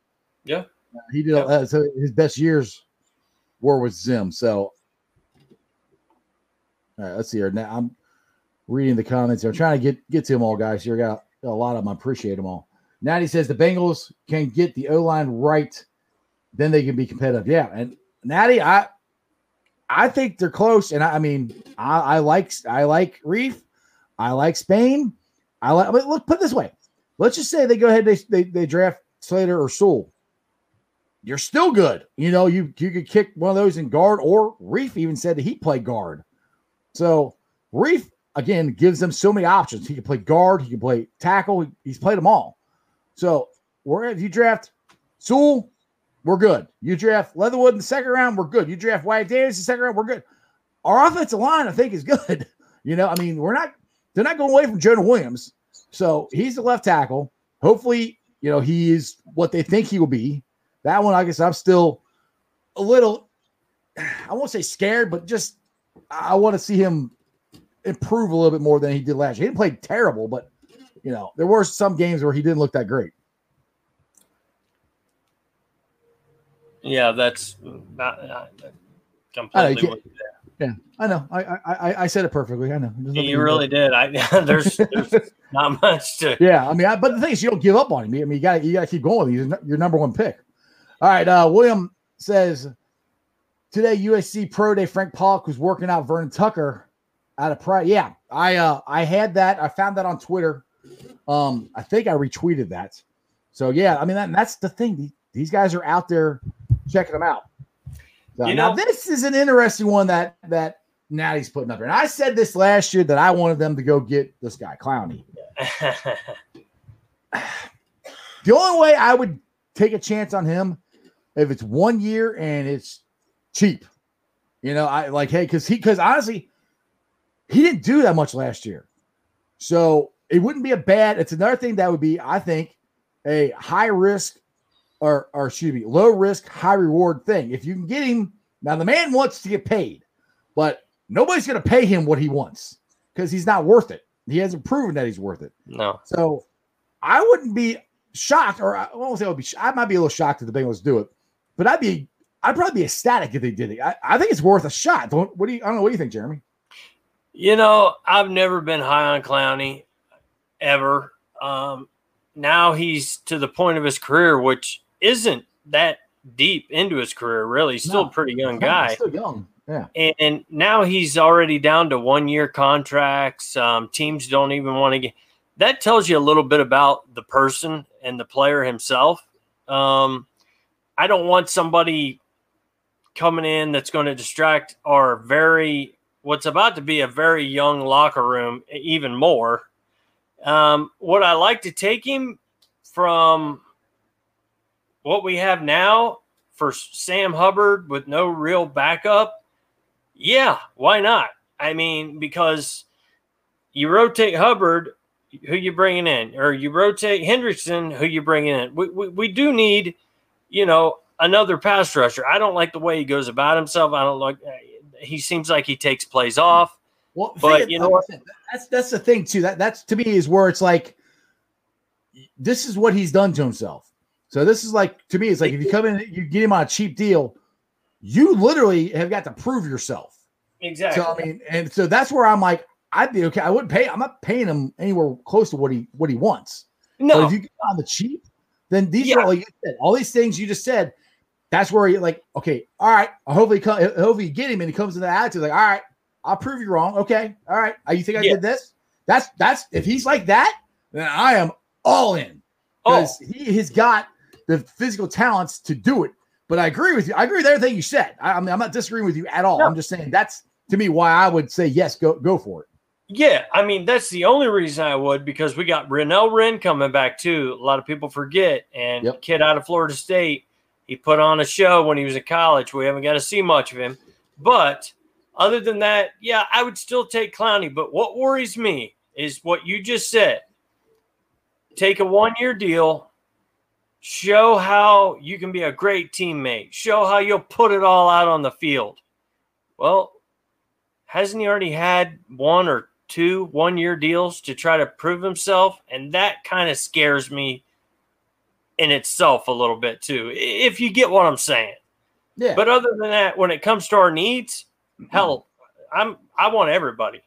Speaker 2: Yeah,
Speaker 1: uh, he did. Yeah. Uh, so his best years war with Zim. So, all right, let's see here. Now I'm reading the comments. I'm trying to get get to them all, guys. Here, got, got a lot of them. I appreciate them all. Natty says the Bengals can get the O line right, then they can be competitive. Yeah, and Natty, I I think they're close. And I, I mean, I, I, like I like Reiff, I like Spain. I like. look, put this way. Let's just say they go ahead. They they, they draft Slater or Sewell. You're still good. You know, you you could kick one of those in guard, or Reiff even said that he played guard. So Reiff again gives them so many options. He can play guard, he can play tackle. He's played them all. So where if you draft Sewell, we're good. You draft Leatherwood in the second round, we're good. You draft Wyatt Davis in the second round, we're good. Our offensive line, I think, is good. You know, I mean, we're not they're not going away from Jonah Williams. So he's the left tackle. Hopefully, you know, he is what they think he will be. That one, I guess I'm still a little, I won't say scared, but just I want to see him improve a little bit more than he did last year. He didn't play terrible, but you know, there were some games where he didn't look that great.
Speaker 2: Yeah, that's not, not completely.
Speaker 1: I yeah, I know. I, I I said it perfectly. I know.
Speaker 2: You really did. I there's, there's not much to.
Speaker 1: Yeah, I mean, I, but the thing is, you don't give up on him. I mean, you got you got to keep going. He's your number one pick. All right, uh, William says today USC Pro Day. Frank Pollack was working out Vernon Tucker out of pride. Yeah, I uh I had that. I found that on Twitter. Um, I think I retweeted that. So yeah, I mean that, that's the thing. These guys are out there checking them out. So, you know, now this is an interesting one that that Natty's putting up here. And I said this last year that I wanted them to go get this guy, Clowney. the only way I would take a chance on him if it's one year and it's cheap. You know, I like, hey, because he because honestly, he didn't do that much last year. So it wouldn't be a bad, it's another thing that would be, I think, a high risk or, or excuse me, low risk, high reward thing. If you can get him, now the man wants to get paid, but nobody's going to pay him what he wants because he's not worth it. He hasn't proven that he's worth it.
Speaker 2: No.
Speaker 1: So I wouldn't be shocked, or I won't say I would be. I might be a little shocked if the Bengals do it, but I'd be. I'd probably be ecstatic if they did it. I, I think it's worth a shot. Don't, what do you? I don't know. What do you think, Jeremy?
Speaker 2: You know, I've never been high on Clowney ever. Um, now he's to the point of his career, which isn't that deep into his career, really. He's still no, a pretty young guy.
Speaker 1: Still young. Yeah.
Speaker 2: And now he's already down to one year contracts. Um, teams don't even want to get that tells you a little bit about the person and the player himself. Um, I don't want somebody coming in that's going to distract our very what's about to be a very young locker room even more. Um, would I like to take him from what we have now for Sam Hubbard with no real backup? Yeah, why not? I mean, because you rotate Hubbard, who you bringing in, or you rotate Hendrickson, who you bringing in. We, we, we do need, you know, another pass rusher. I don't like the way he goes about himself. I don't like. He seems like he takes plays off. Well, but you know what?
Speaker 1: That's that's the thing too. That that's to me is where it's like, this is what he's done to himself. So this is like to me, it's like if you come in, you get him on a cheap deal, you literally have got to prove yourself.
Speaker 2: Exactly.
Speaker 1: So I mean, and so that's where I'm like, I'd be okay. I wouldn't pay. I'm not paying him anywhere close to what he what he wants. No, but if you get on the cheap, then these yeah. are all you said. All these things you just said. That's where you're like, okay, all right. Hopefully, come, hopefully you get him and he comes in the attitude like, all right, I'll prove you wrong. Okay, all right. Uh, you think I yeah. did this? That's that's if he's like that, then I am all in because oh. he has got the physical talents to do it. But I agree with you. I agree with everything you said. I, I mean, I'm not disagreeing with you at all. No. I'm just saying that's to me why I would say yes, go go for it.
Speaker 2: Yeah, I mean that's the only reason I would because we got Renell Wren coming back too. A lot of people forget, and yep. kid out of Florida State, he put on a show when he was in college. We haven't got to see much of him, but other than that, yeah, I would still take Clowney. But what worries me is what you just said. Take a one year deal, show how you can be a great teammate, show how you'll put it all out on the field. Well, hasn't he already had one or two one year deals to try to prove himself? And that kind of scares me in itself a little bit too, if you get what I'm saying.
Speaker 1: Yeah.
Speaker 2: But other than that, when it comes to our needs, hell, I'm I want everybody.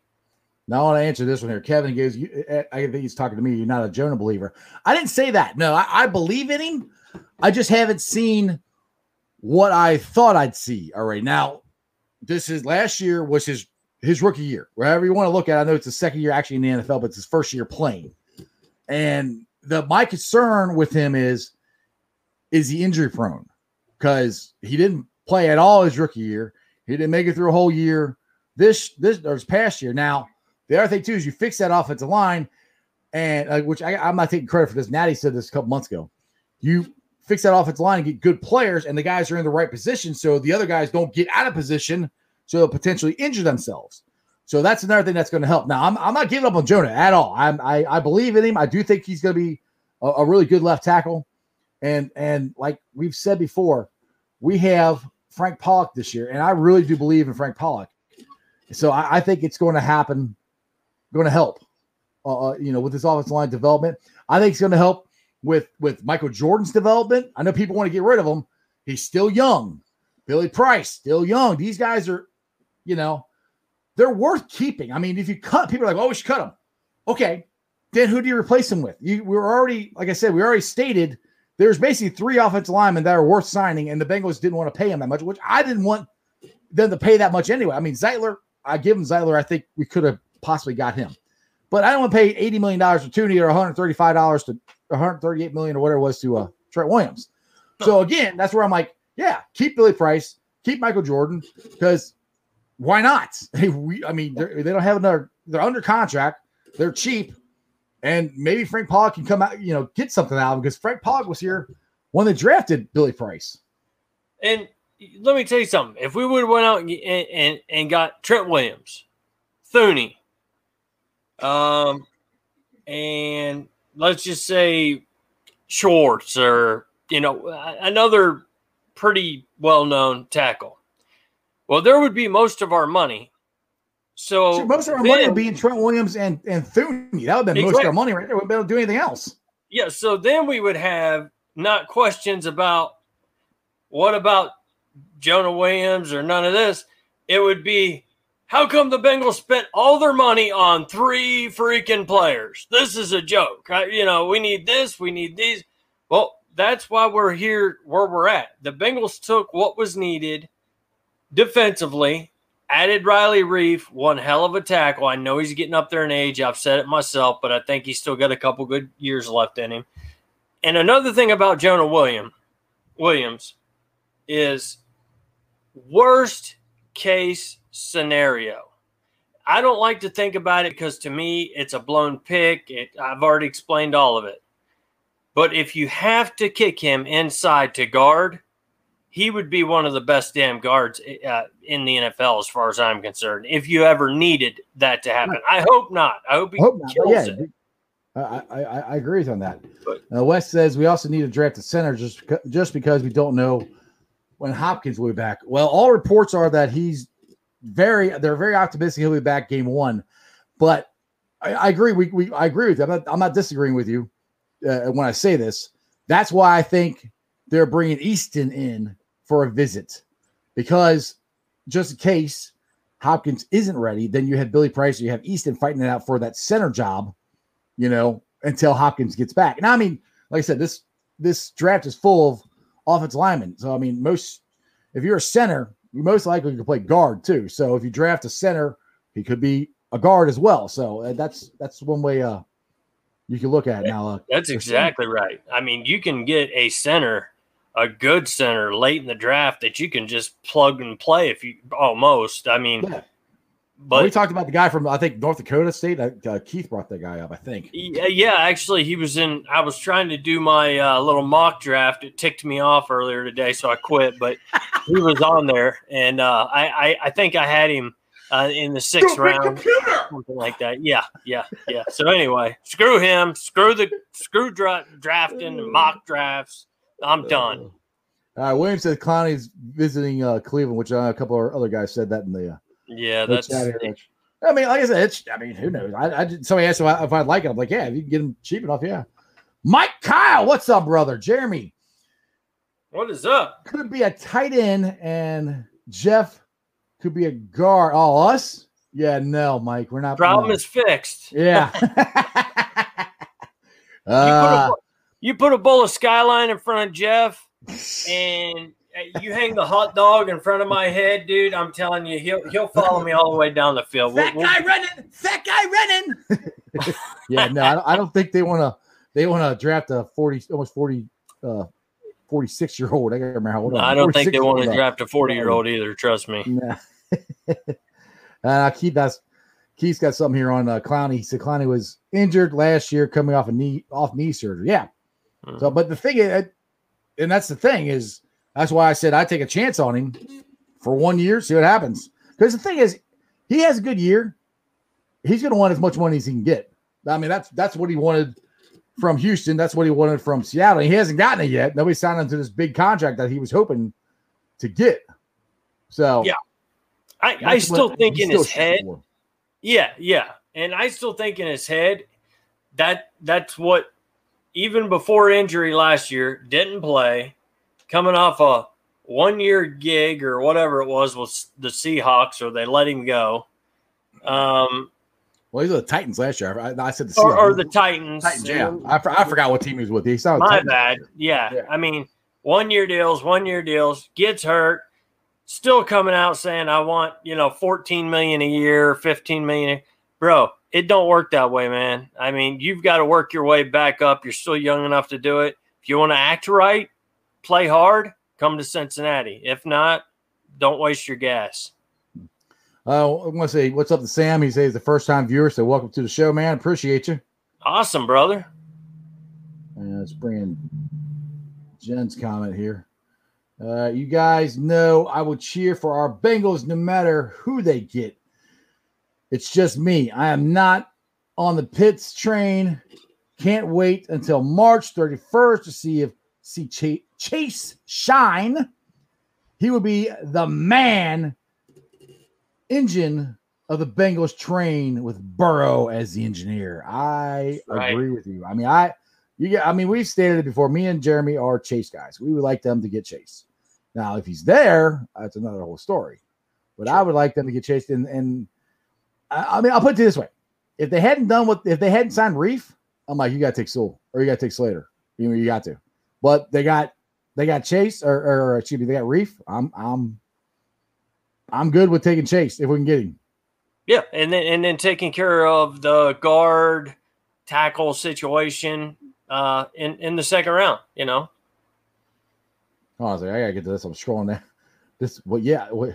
Speaker 1: Now I want to answer this one here. Kevin gives you. Eh, I think he's talking to me. You're not a Jonah believer. I didn't say that. No, I, I believe in him. I just haven't seen what I thought I'd see All right. Now, this is last year was his his rookie year. Wherever you want to look at, it, I know it's the second year actually in the NFL, but it's his first year playing. And the my concern with him is is he injury prone? Because he didn't play at all his rookie year. He didn't make it through a whole year. This this or his past year. Now the other thing too is you fix that offensive line, and uh, which I, I'm not taking credit for this. Natty said this a couple months ago. You fix that offensive line and get good players, and the guys are in the right position, so the other guys don't get out of position, so they'll potentially injure themselves. So that's another thing that's going to help. Now, I'm, I'm not giving up on Jonah at all. I'm, I I believe in him. I do think he's going to be a, a really good left tackle, and and like we've said before, we have Frank Pollack this year, and I really do believe in Frank Pollack. So I, I think it's going to happen going to help. Uh, uh, you know, with this offensive line development, I think it's going to help with with Michael Jordan's development. I know people want to get rid of him. He's still young. Billy Price still young. These guys are, you know, they're worth keeping. I mean, if you cut people are like, oh, we should cut them. Okay, then who do you replace them with? You we are already, like I said, we already stated there's basically three offensive linemen that are worth signing, and the Bengals didn't want to pay him that much, which I didn't want them to pay that much anyway. I mean, Zeitler, I give him Zeitler. I think we could have possibly got him. But I don't want to pay $80 million to Thuney or $135 to 138 million or whatever it was to uh, Trent Williams. So again, that's where I'm like, yeah, keep Billy Price, keep Michael Jordan, because why not? Hey, we, I mean, they don't have another, they're under contract, they're cheap, and maybe Frank Pollack can come out, you know, get something out of him because Frank Pollack was here when they drafted Billy Price.
Speaker 2: And let me tell you something. If we would have went out and, and, and got Trent Williams, Thuney, um, and let's just say Shorts or you know another pretty well-known tackle. Well, there would be most of our money. So
Speaker 1: most of our then, money would be in Trent Williams and and Thuney. That would have been exactly. most of our money right there. We would be able to do anything else.
Speaker 2: Yeah. So then we would have not questions about what about Jonah Williams or none of this. It would be how come the Bengals spent all their money on three freaking players? This is a joke. I, you know, we need this, we need these. Well, that's why we're here where we're at. The Bengals took what was needed defensively, added Riley Reiff, one hell of a tackle. I know he's getting up there in age. I've said it myself, but I think he's still got a couple good years left in him. And another thing about Jonah William Williams is worst case scenario. I don't like to think about it because to me it's a blown pick. It, I've already explained all of it. But if you have to kick him inside to guard, he would be one of the best damn guards uh, in the NFL as far as I'm concerned. If you ever needed that to happen, I hope not. I hope he hope kills yeah, it.
Speaker 1: I, I, I agree with on that. Uh, West says we also need to draft a center just just because we don't know when Hopkins will be back. Well, all reports are that he's very they're very optimistic he'll be back game one. But I, I agree. We, we I agree with you. I'm not, I'm not disagreeing with you uh, when I say this. That's why I think they're bringing Easton in for a visit because just in case Hopkins isn't ready, then you have Billy Price, you have Easton fighting it out for that center job, you know, until Hopkins gets back. Now, I mean, like I said, this this draft is full of offensive linemen. So I mean, most if you're a center, you most likely could play guard too. So if you draft a center, he could be a guard as well. So uh, that's that's one way uh you can look at it now. Uh,
Speaker 2: that's exactly right. I mean, you can get a center, a good center late in the draft that you can just plug and play if you almost. I mean, yeah.
Speaker 1: But well, we talked about the guy from I think North Dakota State. Uh, Keith brought that guy up. I think.
Speaker 2: Yeah, yeah, actually, he was in. I was trying to do my uh, little mock draft. It ticked me off earlier today, so I quit. But he was on there, and uh, I, I, I think I had him uh, in the sixth Stupid round, computer. something like that. Yeah, yeah, yeah. So anyway, screw him. Screw the screw dra- drafting and mock drafts. I'm done.
Speaker 1: All right, William said Clowney's visiting uh, Cleveland, which uh, a couple of other guys said that in the uh,
Speaker 2: yeah, that's.
Speaker 1: I mean, like I said, it's. I mean, who knows? I, I somebody asked if, I, if I'd like it. I'm like, yeah, if you can get them cheap enough, yeah. Mike Kyle, what's up, brother? Jeremy.
Speaker 2: What is up?
Speaker 1: Could be a tight end, and Jeff could be a guard. Oh, us? Yeah, no, Mike, we're not.
Speaker 2: Problem
Speaker 1: no.
Speaker 2: is fixed.
Speaker 1: Yeah. Uh,
Speaker 2: you put a bowl of skyline in front of Jeff, and uh, you hang the hot dog in front of my head, dude. I'm telling you, he'll he'll follow me all the way down the field. We'll-
Speaker 1: fat
Speaker 2: we'll-
Speaker 1: guy running, that guy running. yeah, no, I don't, I don't think they want to. They want to draft a forty, almost forty, uh, forty-six year old. I can't remember how old.
Speaker 2: I don't think they want to draft a 40 year old either. Trust me.
Speaker 1: Nah. uh, Keith, that's Keith's got something here on uh, Clowney. He said Clowney was injured last year, coming off a knee off knee surgery. Yeah.
Speaker 2: Hmm.
Speaker 1: So, but the thing is, and that's the thing is, that's why I said I take a chance on him for one year, see what happens. Because the thing is, he has a good year. He's going to want as much money as he can get. I mean, that's that's what he wanted from Houston. That's what he wanted from Seattle. He hasn't gotten it yet. Nobody signed him to this big contract that he was hoping to get. So
Speaker 2: Yeah. I, I still think in
Speaker 1: still
Speaker 2: his head,
Speaker 1: for.
Speaker 2: Yeah, yeah. And I still think in his head that that's what even before injury last year didn't play, coming off a one year gig or whatever it was with the Seahawks, or they let him go. Um,
Speaker 1: Well, he's with the Titans last year. I, I said the
Speaker 2: or, or the Titans.
Speaker 1: Titans. Yeah, I, for- I forgot what team he was with. He saw
Speaker 2: My bad. Yeah.
Speaker 1: Yeah.
Speaker 2: I mean, one year deals, one year deals, gets hurt, still coming out saying, I want, you know, 14 million a year, 15 million. Bro, it don't work that way, man. I mean, you've got to work your way back up. You're still young enough to do it. If you want to act right, play hard, come to Cincinnati. If not, don't waste your gas.
Speaker 1: Uh, I want to say what's up to Sam. He says the first time viewer, so welcome to the show, man. Appreciate you.
Speaker 2: Awesome, brother.
Speaker 1: Uh, let's bring in Jen's comment here. Uh, you guys know I will cheer for our Bengals no matter who they get. It's just me. I am not on the Pitts train. Can't wait until March 31st to see if see Chase, Chase shine. He will be the man engine of the Bengals train with Burrow as the engineer. I
Speaker 2: Right.
Speaker 1: agree with you. I mean, I you get I mean, we've stated it before. Me and Jeremy are Chase guys. We would like them to get Chase. Now, if he's there, that's another whole story. But I would like them to get chased. And and I, I mean, I'll put it this way: if they hadn't done what if they hadn't signed Reiff, I'm like, you got to take Sewell or you got to take Slater. You know, you got to. But they got they got Chase or, or excuse me, they got Reiff. I'm I'm I'm good with taking Chase if we can get him.
Speaker 2: Yeah, and then and then taking care of the guard tackle situation uh in in the second round, you know.
Speaker 1: Oh, I was like, I gotta get to this. I'm scrolling there. This, well, yeah. What,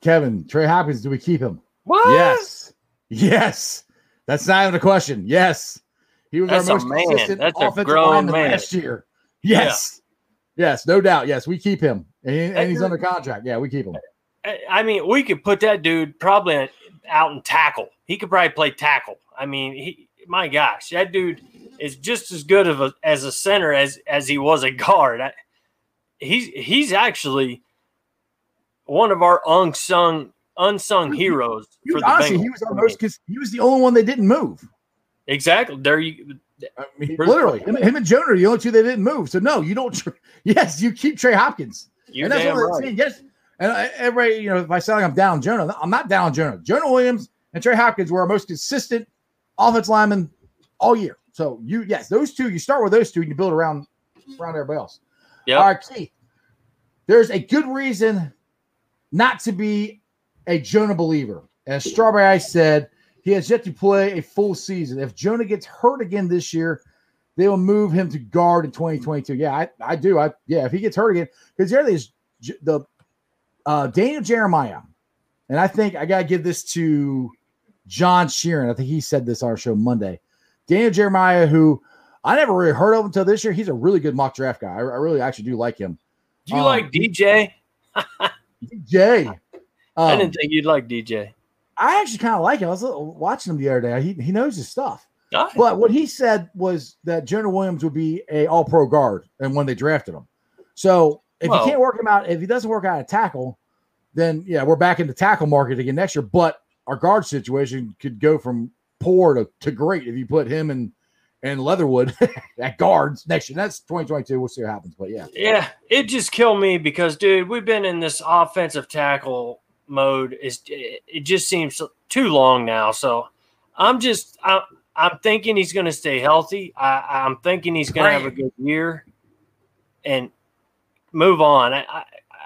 Speaker 1: Kevin Trey Hopkins, do we keep him?
Speaker 2: What?
Speaker 1: Yes, yes. That's not even a question. Yes, he was
Speaker 2: That's
Speaker 1: our most
Speaker 2: man.
Speaker 1: consistent
Speaker 2: That's a
Speaker 1: offensive
Speaker 2: grown
Speaker 1: lineman
Speaker 2: man.
Speaker 1: last year. Yes, yes, no doubt. Yes, we keep him, and, and he's under contract. Yeah, we keep him.
Speaker 2: I- I mean, we could put that dude probably out and tackle. He could probably play tackle. I mean, he, my gosh, that dude is just as good of a, as a center as as he was a guard. I, he's he's actually one of our unsung unsung heroes
Speaker 1: He
Speaker 2: for
Speaker 1: was,
Speaker 2: the
Speaker 1: honestly,
Speaker 2: Bengals.
Speaker 1: he was our most. cons- He was the only one they didn't move.
Speaker 2: exactly there. You
Speaker 1: I mean, literally, him, him and Jonah are the only two they didn't move. So no, you don't. tr- Yes, you keep Trey Hopkins.
Speaker 2: you're
Speaker 1: and that's what I'm
Speaker 2: right.
Speaker 1: saying. Yes. And I, everybody, you know, if I sound like I'm down on Jonah, I'm not down on Jonah. Jonah Williams and Trey Hopkins were our most consistent offense linemen all year. So you, yes, those two, you start with those two and you build around around everybody else.
Speaker 2: Yep.
Speaker 1: All right, Keith. There's a good reason not to be a Jonah believer. As Strawberry Ice said, he has yet to play a full season. If Jonah gets hurt again this year, they will move him to guard in 2022. Yeah, I, I do. I yeah, if he gets hurt again, because the other is the uh, Daniel Jeremiah, and I think I gotta give this to John Sheeran. I think he said this on our show Monday. Daniel Jeremiah, who I never really heard of until this year, he's a really good mock draft guy. I, I really actually do like him.
Speaker 2: Do you
Speaker 1: Um,
Speaker 2: like DJ? DJ?
Speaker 1: Jay,
Speaker 2: I
Speaker 1: um,
Speaker 2: didn't think you'd like DJ.
Speaker 1: I actually kind of like him. I was watching him the other day. He, he knows his stuff. But what he said was that Jonah Williams would be a All Pro guard, and when they drafted him, so if
Speaker 2: Well-
Speaker 1: you can't work him out, if he doesn't work out a tackle, then yeah, we're back in the tackle market again next year. But our guard situation could go from poor to, to great if you put him and and Leatherwood at guards next year. That's 2022. We'll see what happens. But yeah.
Speaker 2: Yeah. It just killed me because, dude, we've been in this offensive tackle mode. Is It just seems too long now. So I'm just, I'm, I'm thinking he's going to stay healthy. I, I'm thinking he's going to have a good year and move on. I, I,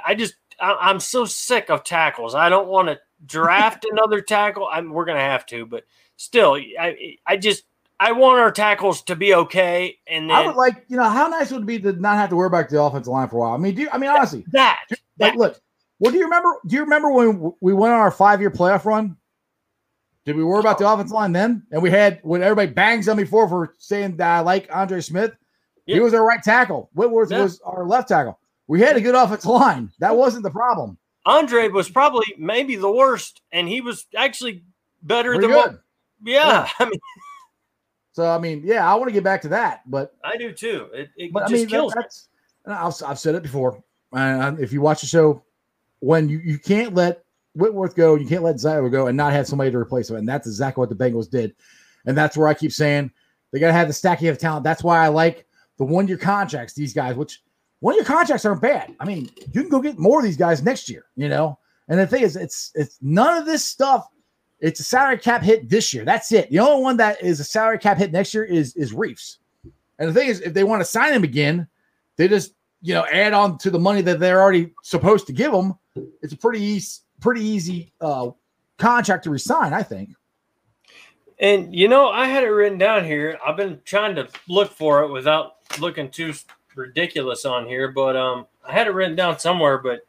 Speaker 2: I just, I, am so sick of tackles. I don't want to draft another tackle. I'm, we're going to have to, but still, I, I just, I want our tackles to be okay. And then,
Speaker 1: I would like, you know, how nice would it be to not have to worry about the offensive line for a while? I mean, do you, I mean, honestly,
Speaker 2: that,
Speaker 1: like,
Speaker 2: that.
Speaker 1: look, what do you remember? Do you remember when we went on our five year playoff run? Did we worry about the offensive line then? And we had when everybody bangs on me for for saying that I like Andre Smith. He was our right tackle. Whitworth yeah. was our left tackle. We had a good offensive line. That wasn't the problem.
Speaker 2: Andre was probably maybe the worst, and he was actually better Pretty than good. what. Yeah, yeah, I mean.
Speaker 1: So I mean, yeah, I want to get back to that, but
Speaker 2: I do too. It, it but, just I mean, kills. That, that's,
Speaker 1: I've, I've said it before. And if you watch the show, when you, you can't let Whitworth go, you can't let Zyro go and not have somebody to replace him. And that's exactly what the Bengals did. And that's where I keep saying they got to have the stacking of talent. That's why I like the one year contracts, these guys, which one year contracts aren't bad. I mean, you can go get more of these guys next year, you know? And the thing is, it's it's none of this stuff. It's a salary cap hit this year. That's it. The only one that is a salary cap hit next year is is Reiffs. And the thing is, if they want to sign him again, they just you know add on to the money that they're already supposed to give him. It's a pretty easy, pretty easy uh, contract to resign, I think.
Speaker 2: And you know, I had it written down here. I've been trying to look for it without looking too ridiculous on here, but um, I had it written down somewhere. But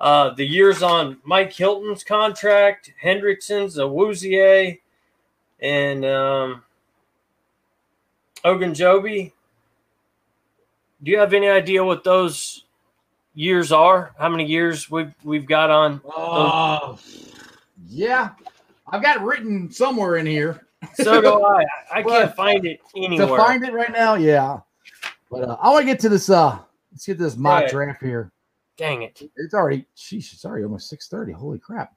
Speaker 2: uh, the years on Mike Hilton's contract, Hendrickson's, Awuzie, and um, Ogunjobi. Do you have any idea what those years are? How many years we've we've got on?
Speaker 1: Uh, yeah, I've got it written somewhere in here.
Speaker 2: So do I. I can't find it anywhere.
Speaker 1: To find it right now, yeah. But uh, I want to get to this. Uh, let's get this mock draft here.
Speaker 2: Dang it!
Speaker 1: It's already. Sheesh, it's already almost six thirty. Holy crap!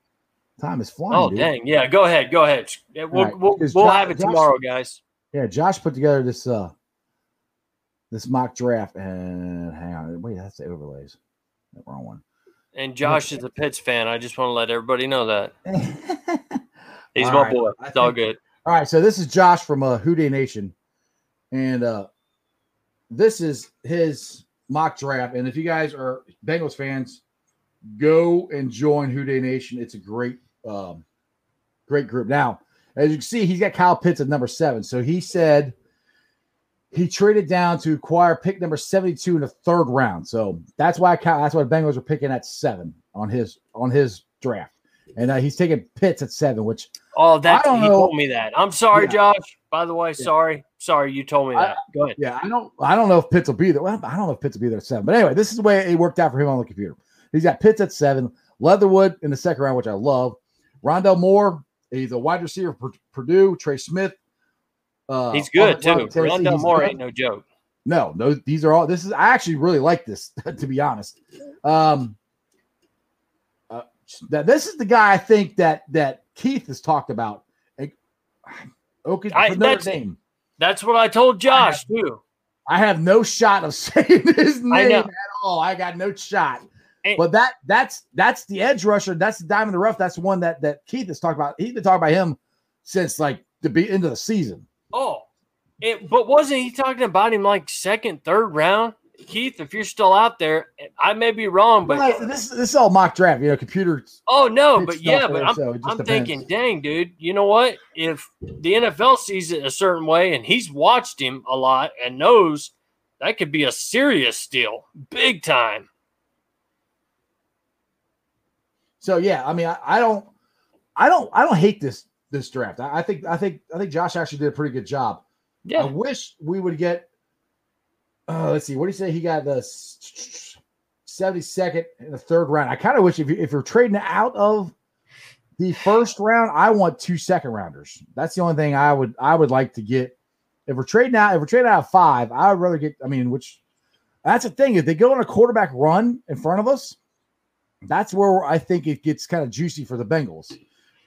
Speaker 1: Time is flying.
Speaker 2: Oh
Speaker 1: dude.
Speaker 2: dang! Yeah, go ahead. Go ahead. We'll right. we'll, we'll Josh, have it tomorrow, guys.
Speaker 1: Yeah, Josh put together this uh this mock draft and hang on. Wait, that's the overlays. The wrong one.
Speaker 2: And Josh is a Pitts fan. I just want to let everybody know that. He's all my right. boy. It's all good.
Speaker 1: All right, so this is Josh from uh, Who Nation, and uh, this is his mock draft. And if you guys are Bengals fans, go and join Who Nation. It's a great, um, great group. Now, as you can see, he's got Kyle Pitts at number seven. So he said he traded down to acquire pick number 72 in the third round. So that's why Kyle, that's why the Bengals are picking at seven on his on his draft and uh, he's taking Pitts at seven. Which
Speaker 2: oh, that he know. told me that. I'm sorry, yeah. Josh. By the way, yeah. sorry, sorry, you told me that. I, Go ahead.
Speaker 1: Yeah, I don't, I don't know if Pitts will be there. Well, I don't know if Pitts will be there at seven. But anyway, this is the way it worked out for him on the computer. He's got Pitts at seven, Leatherwood in the second round, which I love. Rondale Moore, he's a wide receiver for Purdue. Trey Smith,
Speaker 2: uh, he's good too. Rondale Moore ain't no joke.
Speaker 1: No, no, these are all. This is I actually really like this to be honest. Um, that this is the guy I think that that Keith has talked about. Okay, I,
Speaker 2: that's, name. That's what I told Josh I have, too.
Speaker 1: I have no shot of saying his name at all. I got no shot. And, but that that's that's the edge rusher. That's the diamond in the rough. That's the one that that Keith has talked about. He's been talking about him since like the be end of the season.
Speaker 2: Oh, it, but wasn't he talking about him like second, third round? Keith, if you're still out there, I may be wrong, but
Speaker 1: this this is all mock draft, you know, computer.
Speaker 2: Oh no, but yeah, but I'm, so I'm thinking, dang, dude, you know what? If the NFL sees it a certain way, and he's watched him a lot and knows that could be a serious steal, big time.
Speaker 1: So yeah, I mean, I, I don't, I don't, I don't hate this this draft. I, I think, I think, I think Josh actually did a pretty good job. Yeah. I wish we would get uh, let's see. What do you say? He got the 72nd in the third round. I kind of wish if, you, if you're trading out of the first round, I want two second rounders. That's the only thing I would I would like to get. If we're trading out, if we're trading out of five, I would rather get. I mean, which that's the thing. If they go on a quarterback run in front of us, that's where I think it gets kind of juicy for the Bengals.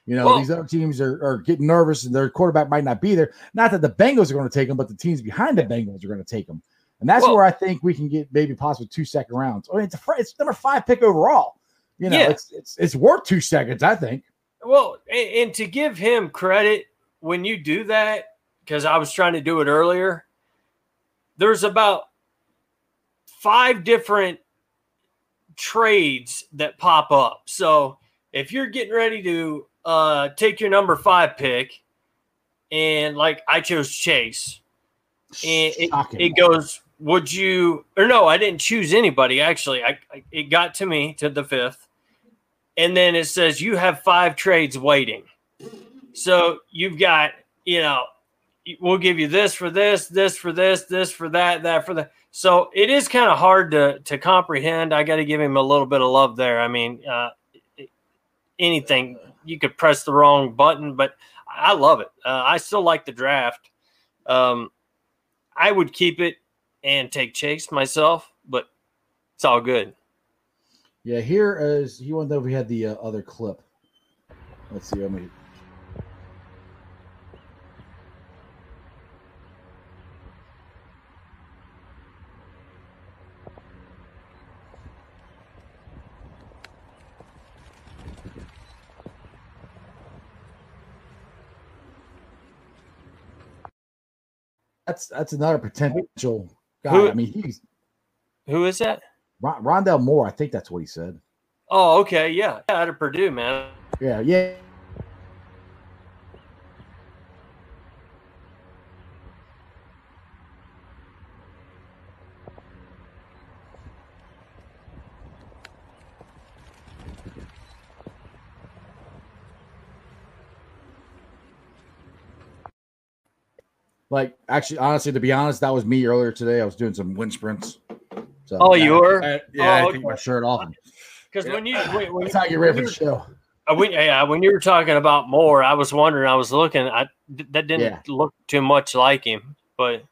Speaker 1: You know, well, these other teams are, are getting nervous and their quarterback might not be there. Not that the Bengals are going to take them, but the teams behind the Bengals are going to take them. And that's well, where I think we can get maybe possibly two second rounds. I mean, it's, a, it's number five pick overall. You know, yeah. it's, it's it's worth two seconds, I think.
Speaker 2: Well, and, and to give him credit when you do that, because I was trying to do it earlier, there's about five different trades that pop up. So if you're getting ready to uh, take your number five pick, and like I chose Chase, and it, it goes, would you or no? I didn't choose anybody actually. I, I it got to me to the fifth, and then it says you have five trades waiting. So you've got you know we'll give you this for this, this for this, this for that, that for that. So it is kind of hard to to comprehend. I got to give him a little bit of love there. I mean, uh, anything you could press the wrong button, but I love it. Uh, I still like the draft. Um, I would keep it and take Chase myself, but it's all good.
Speaker 1: Yeah, here is he wanted to know if we had the uh, other clip. Let's see. Let me that's that's another potential guy. Who, I mean, he's
Speaker 2: who is that?
Speaker 1: Rondale Moore. I think that's what he said.
Speaker 2: Oh, okay, yeah, out of Purdue, man.
Speaker 1: Yeah, yeah. Like, actually, honestly, to be honest, that was me earlier today. I was doing some wind sprints.
Speaker 2: So, oh, you were?
Speaker 1: I, yeah, oh, I took my shirt off.
Speaker 2: Because when you when,
Speaker 1: when, that's how you get ready for the show.
Speaker 2: Uh, when, yeah, when you were talking about Moore, I was wondering. I was looking. I that didn't yeah. look too much like him, but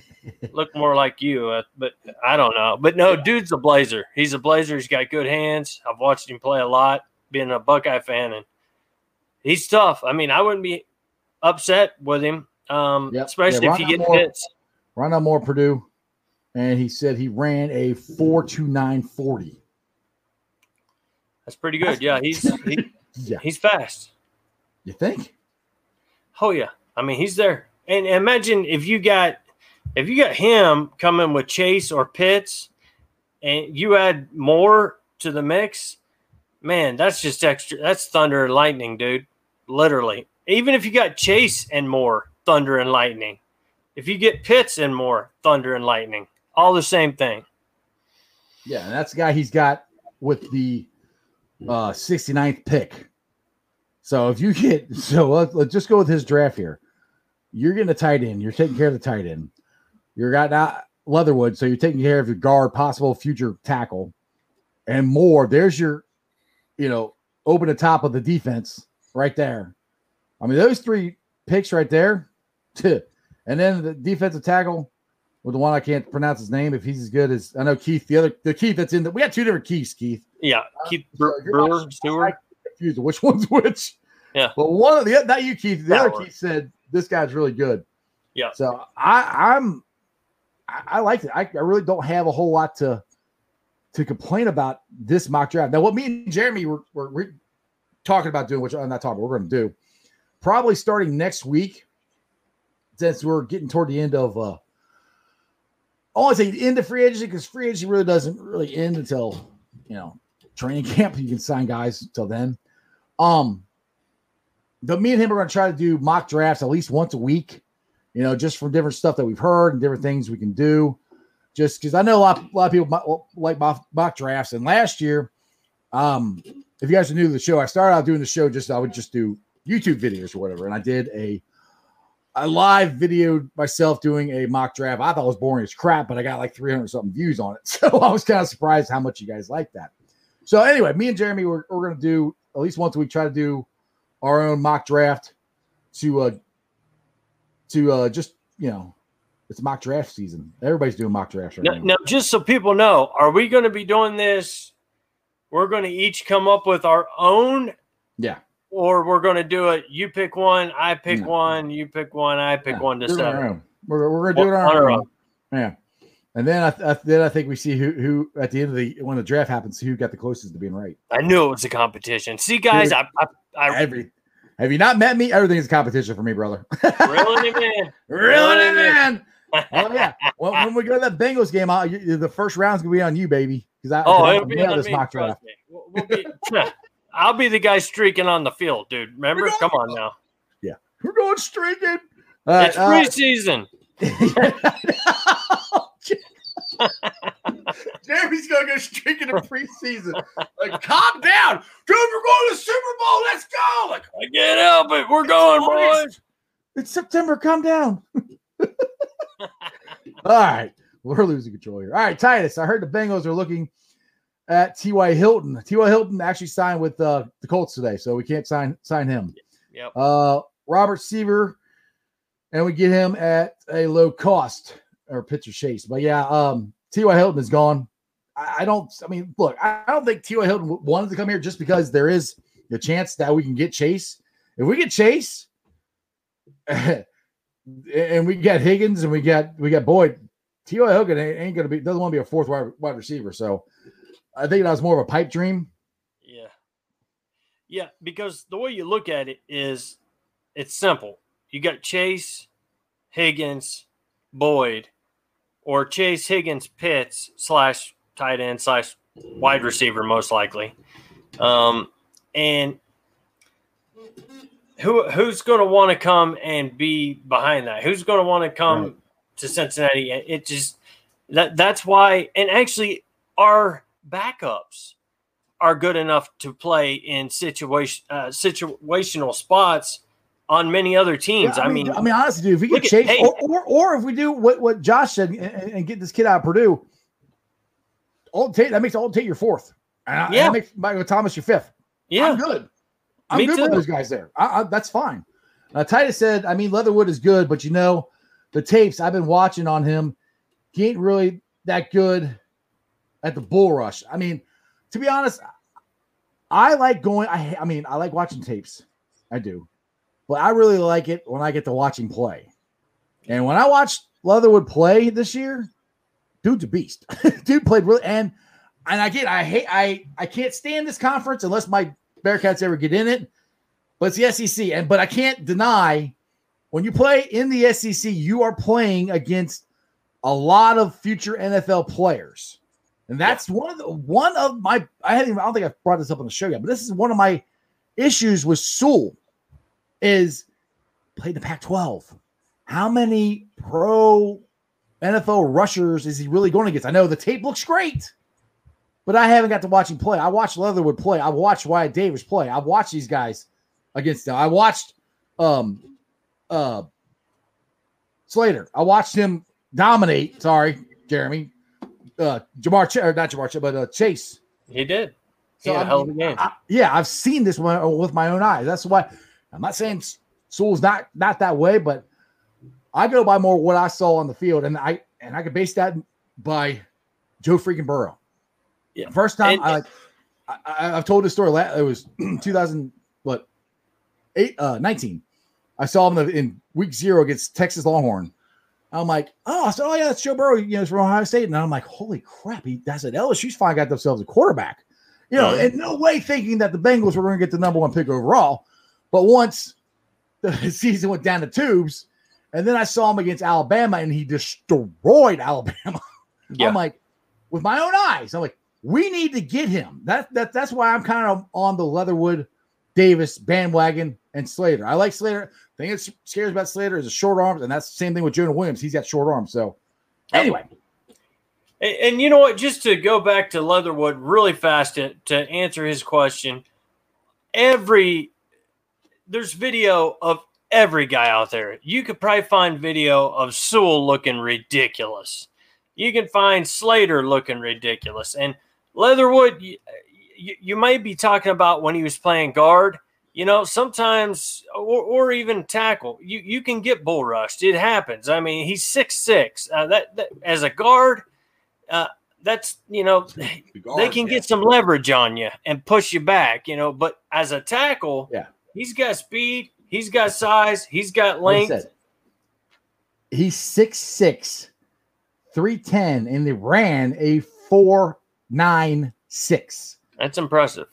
Speaker 2: look more like you. Uh, but I don't know. But no, dude's a blazer. He's a blazer. He's got good hands. I've watched him play a lot, being a Buckeye fan, and he's tough. I mean, I wouldn't be upset with him um, yep. especially yeah, if you get Moore, hits.
Speaker 1: Rondale Moore, Purdue, and he said he ran a four two nine forty.
Speaker 2: That's pretty good. Yeah, he's he, yeah. he's fast.
Speaker 1: You think?
Speaker 2: Oh yeah. I mean, he's there. And imagine if you got if you got him coming with Chase or Pitts, and you add Moore to the mix, man, that's just extra. That's thunder and lightning, dude. Literally. Even if you got Chase and Moore, thunder and lightning. If you get Pitts and Moore, thunder and lightning. All the same thing.
Speaker 1: Yeah, and that's the guy he's got with the uh 69th pick. So if you get so let's, let's just go with his draft here. You're getting a tight end. You're taking care of the tight end. You're got now Leatherwood, so you're taking care of your guard, possible future tackle, and Moore. There's your, you know, open the top of the defense right there. I mean, those three picks right there and then the defensive tackle with the one I can't pronounce his name. If he's as good as I know Keith, the other the Keith that's in the we got two different Keiths, Keith.
Speaker 2: Yeah, Keith uh, Brewer, Stewart.
Speaker 1: Confused which one's which.
Speaker 2: Yeah,
Speaker 1: but one of the not you, Keith. The that other Keith said this guy's really good.
Speaker 2: Yeah.
Speaker 1: So I I'm I, I like it. I, I really don't have a whole lot to to complain about this mock draft. Now, what me and Jeremy were, were, were talking about doing, which I'm not talking, about, we're going to do probably starting next week since we're getting toward the end of uh I want to say end of free agency because free agency really doesn't really end until you know training camp. You can sign guys until then. Um, but me and him are going to try to do mock drafts at least once a week. You know, just from different stuff that we've heard and different things we can do. Just because I know a lot, a lot of people like mock, mock drafts. And last year, um, if you guys are new to the show, I started out doing the show just I would just do YouTube videos or whatever, and I did a I live videoed myself doing a mock draft. I thought it was boring as crap, but I got like 300 something views on it. So I was kind of surprised how much you guys like that. So anyway, me and Jeremy, we're, we're going to do at least once a week, try to do our own mock draft to, uh, to, uh, just, you know, it's mock draft season. Everybody's doing mock drafts right
Speaker 2: now, now. Now, just so people know, are we going to be doing this? We're going to each come up with our own
Speaker 1: yeah
Speaker 2: or we're going to do it. You pick one, I pick one, you pick one, I pick
Speaker 1: Yeah,
Speaker 2: one to
Speaker 1: do it on our
Speaker 2: seven.
Speaker 1: We're, we're gonna do it on our own. Yeah. And then I, th- I then I think we see who who at the end of the when the draft happens who got the closest to being right.
Speaker 2: I knew it was a competition. See, guys,
Speaker 1: Dude.
Speaker 2: I, I, I
Speaker 1: Every have you not met me? Everything's a competition for me, brother.
Speaker 2: really it in.
Speaker 1: really,
Speaker 2: Really?
Speaker 1: man. Oh yeah. When, when we go to that Bengals game, I, you, the first round's gonna be on you, baby. Because I,
Speaker 2: Oh, it'll be on
Speaker 1: this
Speaker 2: me.
Speaker 1: mock draft.
Speaker 2: We'll, we'll be, I'll be the guy streaking on the field, dude. Remember?
Speaker 1: We're
Speaker 2: Come on now. Yeah.
Speaker 1: We're going streaking. All right,
Speaker 2: it's
Speaker 1: uh,
Speaker 2: preseason.
Speaker 1: Jeremy's gonna go streaking in preseason. Like, calm down, dude. We're going to the Super Bowl. Let's go. Like,
Speaker 2: I can't help it. We're going, boys.
Speaker 1: August. It's September. Calm down. All right, we're losing control here. All right, Titus. I heard the Bengals are looking at T.Y. Hilton. T.Y. Hilton actually signed with uh, the Colts today, so we can't sign sign him.
Speaker 2: Yep.
Speaker 1: Uh, Robert Seaver, and we get him at a low cost or pitcher chase. But yeah, um, T.Y. Hilton is gone. I, I don't. I mean, look, I, I don't think T.Y. Hilton wanted to come here just because there is the chance that we can get Chase. If we get Chase, and we get Higgins and we got we got Boyd, T.Y. Hilton ain't, ain't gonna be doesn't want to be a fourth wide, wide receiver. So I think that was more of a pipe dream.
Speaker 2: Yeah. Yeah, because the way you look at it is it's simple. You got Chase, Higgins, Boyd, or Chase, Higgins, Pitts slash tight end slash wide receiver, most likely. Um, and who who's going to want to come and be behind that? Who's going to want to come
Speaker 1: Right.
Speaker 2: to Cincinnati? It just that that's why. And actually, our backups are good enough to play in situation uh, situational spots on many other teams.
Speaker 1: Yeah,
Speaker 2: I, mean,
Speaker 1: I mean, honestly, dude, if we get
Speaker 2: at
Speaker 1: Chase,
Speaker 2: Hayes.
Speaker 1: or, or or if we do what what Josh said and, and- get this kid out of Purdue, Auden Tate that makes Auden Tate your fourth, and, I,
Speaker 2: Yeah.
Speaker 1: that makes Michael Thomas your fifth.
Speaker 2: yeah,
Speaker 1: I'm good. I'm
Speaker 2: Me
Speaker 1: good with those guys there. I, I, that's fine. Uh, Titus said, I mean, Leatherwood is good, but you know, the tapes I've been watching on him, he ain't really that good at the bull rush. I mean, to be honest, I like going. I, I mean, I like watching tapes. I do, but I really like it when I get to watch him play. And when I watched Leatherwood play this year, dude's a beast. Dude played really and and again, I hate I I can't stand this conference unless my Bearcats ever get in it. But it's the SEC, and but I can't deny when you play in the SEC, you are playing against a lot of future NFL players, and that's one of the one of my I hadn't even, I don't think I've brought this up on the show yet, but this is one of my issues with Sewell is played the Pac-12. How many pro NFL rushers is he really going against? I know the tape looks great, but I haven't got to watch him play. I watched Leatherwood play. I watched Wyatt Davis play. I've watched these guys against them. I watched um uh Slater. I watched him dominate. Sorry, Jeremy. Uh Ja'Marr Ch- or not Ja'Marr Ch- but uh Chase.
Speaker 2: he did.
Speaker 1: So,
Speaker 2: a
Speaker 1: I
Speaker 2: hell of a
Speaker 1: mean,
Speaker 2: game.
Speaker 1: I- yeah, I've seen this one with my own eyes. That's why I'm not saying Sewell's not not that way, but I go by more what I saw on the field, and I and I could base that by Joe freaking Burrow.
Speaker 2: Yeah.
Speaker 1: First time
Speaker 2: And-
Speaker 1: I like I, I've told this story. la- It was 2000 what eight uh 19. I saw him in week zero against Texas Longhorn. I'm like, oh, I said, oh yeah, that's Joe Burrow. You know, it's from Ohio State, and I'm like, holy crap, he that's it. LSU's finally got themselves a quarterback. You know, in no way thinking that the Bengals were going to get the number one pick overall. But once the season went down the tubes, and then I saw him against Alabama, and he destroyed Alabama.
Speaker 2: Yeah.
Speaker 1: I'm like, with my own eyes, I'm like, we need to get him. That that that's why I'm kind of on the Leatherwood, Davis bandwagon, and Slater. I like Slater. The thing that scares about Slater is the short arms, and that's the same thing with Jonah Williams. He's got short arms. So anyway,
Speaker 2: And, and you know what? Just to go back to Leatherwood really fast to, to answer his question, every there's video of every guy out there. You could probably find video of Sewell looking ridiculous. You can find Slater looking ridiculous. And Leatherwood, you, you, might be talking about when he was playing guard. You know, sometimes or, or even tackle, you, you can get bull rushed. It happens. I mean, he's six six. Uh, that, that as a guard, uh, that's you know they can get some leverage on you and push you back, you know. But as a tackle,
Speaker 1: Yeah.
Speaker 2: He's got speed. He's got size. He's got length.
Speaker 1: Like he's 6'6, 310, and they ran a 496.
Speaker 2: That's impressive.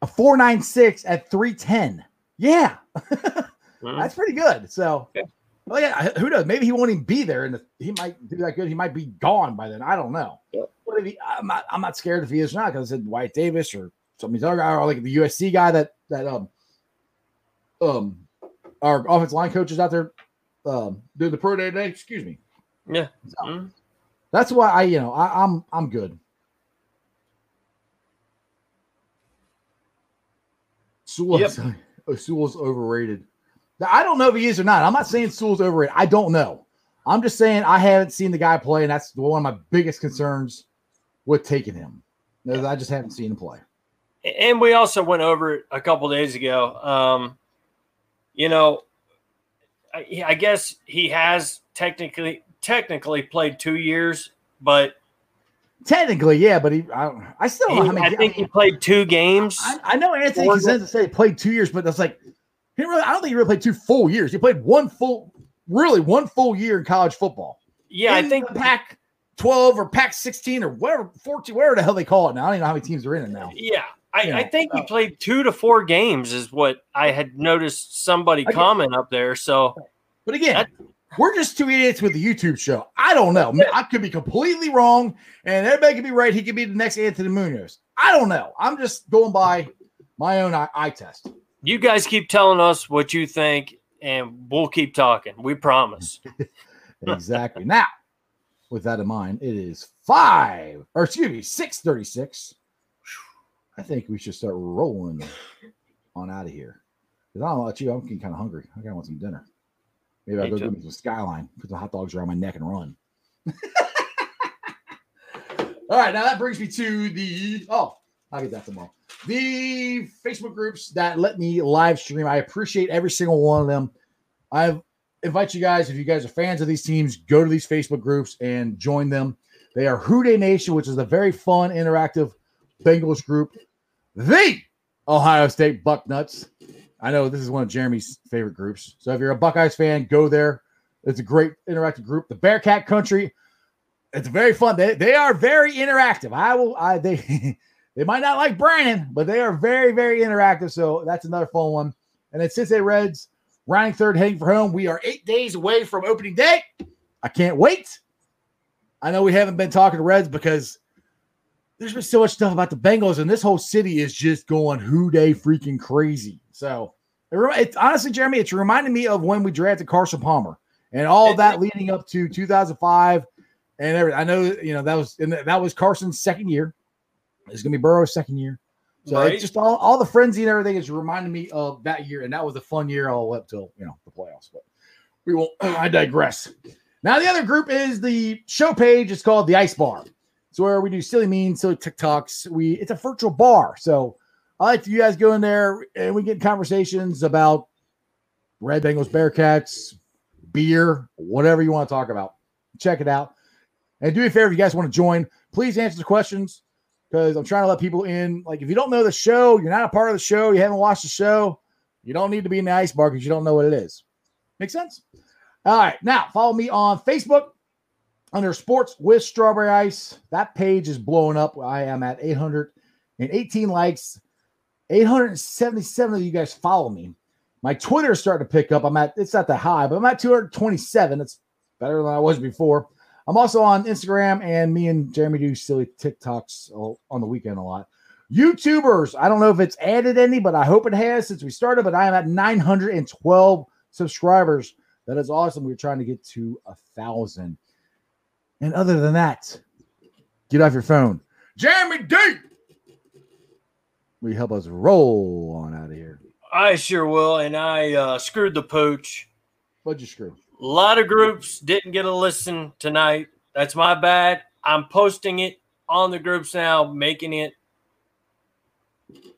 Speaker 1: A 496 at 310. Yeah. mm-hmm. That's pretty good. So, yeah. well, yeah, who knows? Maybe he won't even be there, and he might do that good. He might be gone by then. I don't know. Yep. What if he? I'm not. I'm not scared if he is or not because I said Wyatt Davis or some of these other guys, or like the USC guy that that um um our offensive line coaches out there um doing the pro day today. Excuse me.
Speaker 2: Yeah. So, mm-hmm.
Speaker 1: That's why I, you know, I, I'm I'm good. Sewell's, yep. Sewell's overrated. I don't know if he is or not. I'm not saying Sewell's overrated. I don't know. I'm just saying I haven't seen the guy play, and that's one of my biggest concerns with taking him. I just haven't seen him play.
Speaker 2: And we also went over it a couple days ago. Um, you know, I, I guess he has technically technically played two years, but
Speaker 1: Technically, yeah, but he, I, I still
Speaker 2: don't know how many. I think he played two games.
Speaker 1: I, I know Anthony Cosenza say he played two years, but that's like he really. I don't think he really played two full years. He played one full, really one full year in college football.
Speaker 2: Yeah, in I think
Speaker 1: Pac twelve or Pac sixteen or whatever fourteen, whatever the hell they call it now. I don't even know how many teams are in it now.
Speaker 2: Yeah, I, you know, I think he uh, played two to four games, is what I had noticed somebody comment up there. So,
Speaker 1: but again, that, we're just two idiots with the YouTube show. I don't know. I could be completely wrong, and everybody could be right. He could be the next Anthony Munoz. I don't know. I'm just going by my own eye, eye test.
Speaker 2: You guys keep telling us what you think, and we'll keep talking. We promise.
Speaker 1: exactly. now, with that in mind, it is five, or excuse me, six thirty-six. I think we should start rolling on out of here. Because I don't know about you, I'm getting kind of hungry. I kind of want some dinner. Maybe I'll go get me some skyline, put the hot dogs around my neck and run. All right, now that brings me to the oh, I'll get that tomorrow. The Facebook groups that let me live stream. I appreciate every single one of them. I invite you guys, if you guys are fans of these teams, go to these Facebook groups and join them. They are Who Dey Nation, which is a very fun, interactive Bengals group. The Ohio State Bucknuts, I know this is one of Jeremy's favorite groups. So if you're a Buckeyes fan, go there. It's a great interactive group. The Bearcat Country, it's very fun. They, they are very interactive. I will I they they might not like Brandon, but they are very, very interactive. So that's another fun one. And then Cincinnati Reds, rounding third, heading for home. We are eight days away from opening day. I can't wait. I know we haven't been talking to Reds because there's been so much stuff about the Bengals, and this whole city is just going Who Dey freaking crazy. So it, it's honestly, Jeremy, it's reminding me of when we drafted Carson Palmer and all that leading up to 2005 and everything. I know, you know, that was that was Carson's second year. It's gonna be Burrow's second year. So right. it's just all, all the frenzy and everything is reminding me of that year, and that was a fun year all up till you know the playoffs. But we won't. I digress. Now the other group is the show page. It's called the Ice Bar. It's where we do silly mean, silly TikToks. We it's a virtual bar, so I like you guys go in there and we get conversations about Red Bengals, Bearcats, beer, whatever you want to talk about. Check it out. And do me a favor if you guys want to join, please answer the questions because I'm trying to let people in. Like, if you don't know the show, you're not a part of the show, you haven't watched the show, you don't need to be in the ice bar because you don't know what it is. Make sense? All right. Now, follow me on Facebook under Sports with Strawberry Ice. That page is blowing up. I am at 818 likes. 877 of you guys follow me. My Twitter is starting to pick up. I'm at it's not that high, but I'm at 227. It's better than I was before. I'm also on Instagram, and me and Jeremy do silly TikToks on the weekend a lot. YouTubers, I don't know if it's added any, but I hope it has since we started. But I am at 912 subscribers. That is awesome. We're trying to get to a thousand. And other than that, get off your phone. Jeremy D Will you help us roll on out of here?
Speaker 2: I sure will. And I uh, screwed the pooch.
Speaker 1: What'd you screw?
Speaker 2: A lot of groups didn't get a listen tonight. That's my bad. I'm posting it on the groups now, making it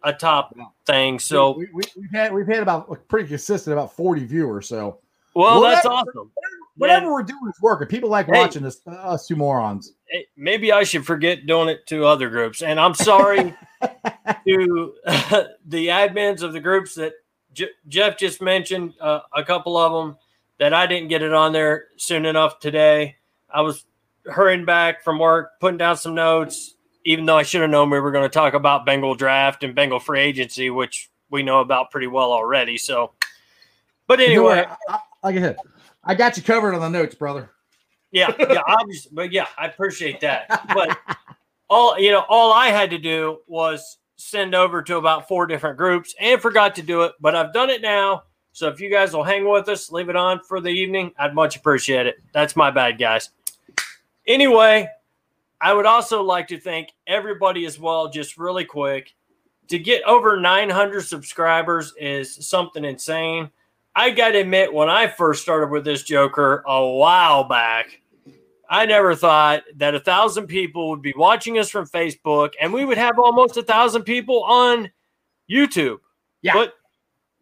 Speaker 2: a top thing. So
Speaker 1: we, have we, had we've had about pretty consistent about 40 viewers. So
Speaker 2: well, that's awesome.
Speaker 1: Whatever, we're doing is working. People like hey, watching us, uh, us two morons.
Speaker 2: Maybe I should forget doing it to other groups. And I'm sorry to uh, the admins of the groups that J- Jeff just mentioned uh, a couple of them that I didn't get it on there soon enough today. I was hurrying back from work, putting down some notes, even though I should have known we were going to talk about Bengal draft and Bengal free agency, which we know about pretty well already. So, but anyway,
Speaker 1: You know what? I, I, like I said, I got you covered on the notes, brother.
Speaker 2: yeah, yeah, obviously, but yeah, I appreciate that. But all you know, all I had to do was send over to about four different groups and forgot to do it, but I've done it now. So if you guys will hang with us, leave it on for the evening, I'd much appreciate it. That's my bad, guys. Anyway, I would also like to thank everybody as well, just really quick. To get over 900 subscribers is something insane. I got to admit, when I first started with this Joker a while back, I never thought that a thousand people would be watching us from Facebook and we would have almost a thousand people on YouTube.
Speaker 1: Yeah.
Speaker 2: But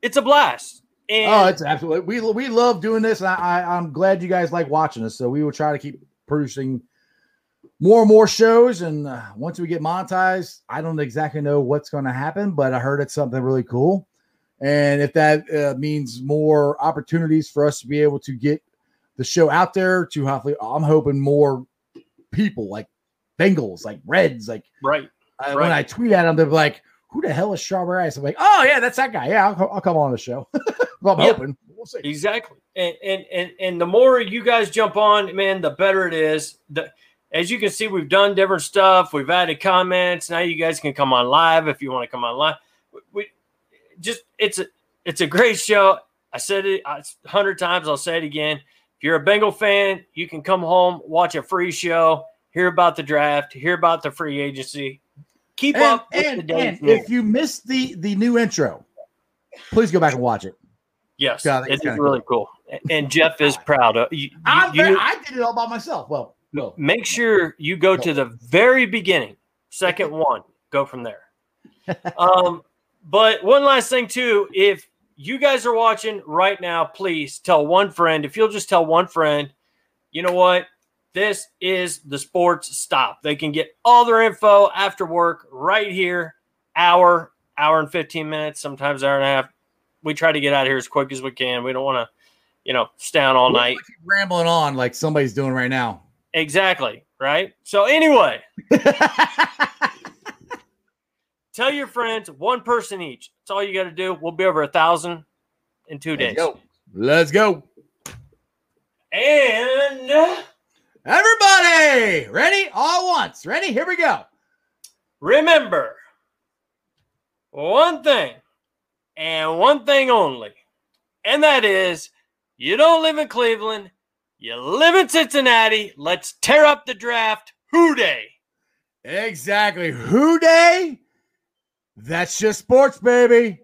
Speaker 2: it's a blast. And
Speaker 1: Oh, it's absolutely. We we love doing this, and I, I I'm glad you guys like watching us. So we will try to keep producing more and more shows. And uh, once we get monetized, I don't exactly know what's going to happen, but I heard it's something really cool. And if that uh, means more opportunities for us to be able to get the show out there, to hopefully, I'm hoping more people like Bengals, like Reds, like
Speaker 2: right.
Speaker 1: uh, when I tweet at them, they're like, "Who the hell is Strawberry Ice?" I'm like, "Oh yeah, that's that guy. Yeah, I'll, I'll come on the show." well, I'm
Speaker 2: Yeah.
Speaker 1: hoping. We'll see.
Speaker 2: Exactly. And, and and and the more you guys jump on, man, the better it is. The as you can see, we've done different stuff. We've added comments. Now you guys can come on live if you want to come on live. We just it's a it's a great show. I said it a hundred times. I'll say it again. If you're a Bengal fan, you can come home, watch a free show, hear about the draft, hear about the free agency. Keep
Speaker 1: And,
Speaker 2: up with the
Speaker 1: and, and if you missed the the new intro, please go back and watch it.
Speaker 2: yes,
Speaker 1: I
Speaker 2: it
Speaker 1: it's
Speaker 2: is really cool. And Jeff is proud of you.
Speaker 1: Very,
Speaker 2: you-
Speaker 1: I did it all by myself. Well, no,
Speaker 2: make sure you go to the very beginning, second one, go from there. Um, but one last thing too, if you guys are watching right now, please tell one friend. If you'll just tell one friend, you know what? This is the sports stop. They can get all their info after work right here, hour, hour and 15 minutes, sometimes hour and a half. We try to get out of here as quick as we can. We don't want to, you know, stay on all night.
Speaker 1: rambling on like somebody's doing right now.
Speaker 2: Exactly. Right. So anyway, tell your friends, one person each. That's all you got to do. We'll be over a thousand in 2 days.
Speaker 1: Let's go. Let's go.
Speaker 2: And uh,
Speaker 1: Everybody, ready? All at once. Ready? Here we go.
Speaker 2: remember one thing and one thing only, and that is you don't live in Cleveland, you live in Cincinnati. Let's tear up the draft. Who Dey?
Speaker 1: Exactly. Who Dey? That's just sports, baby.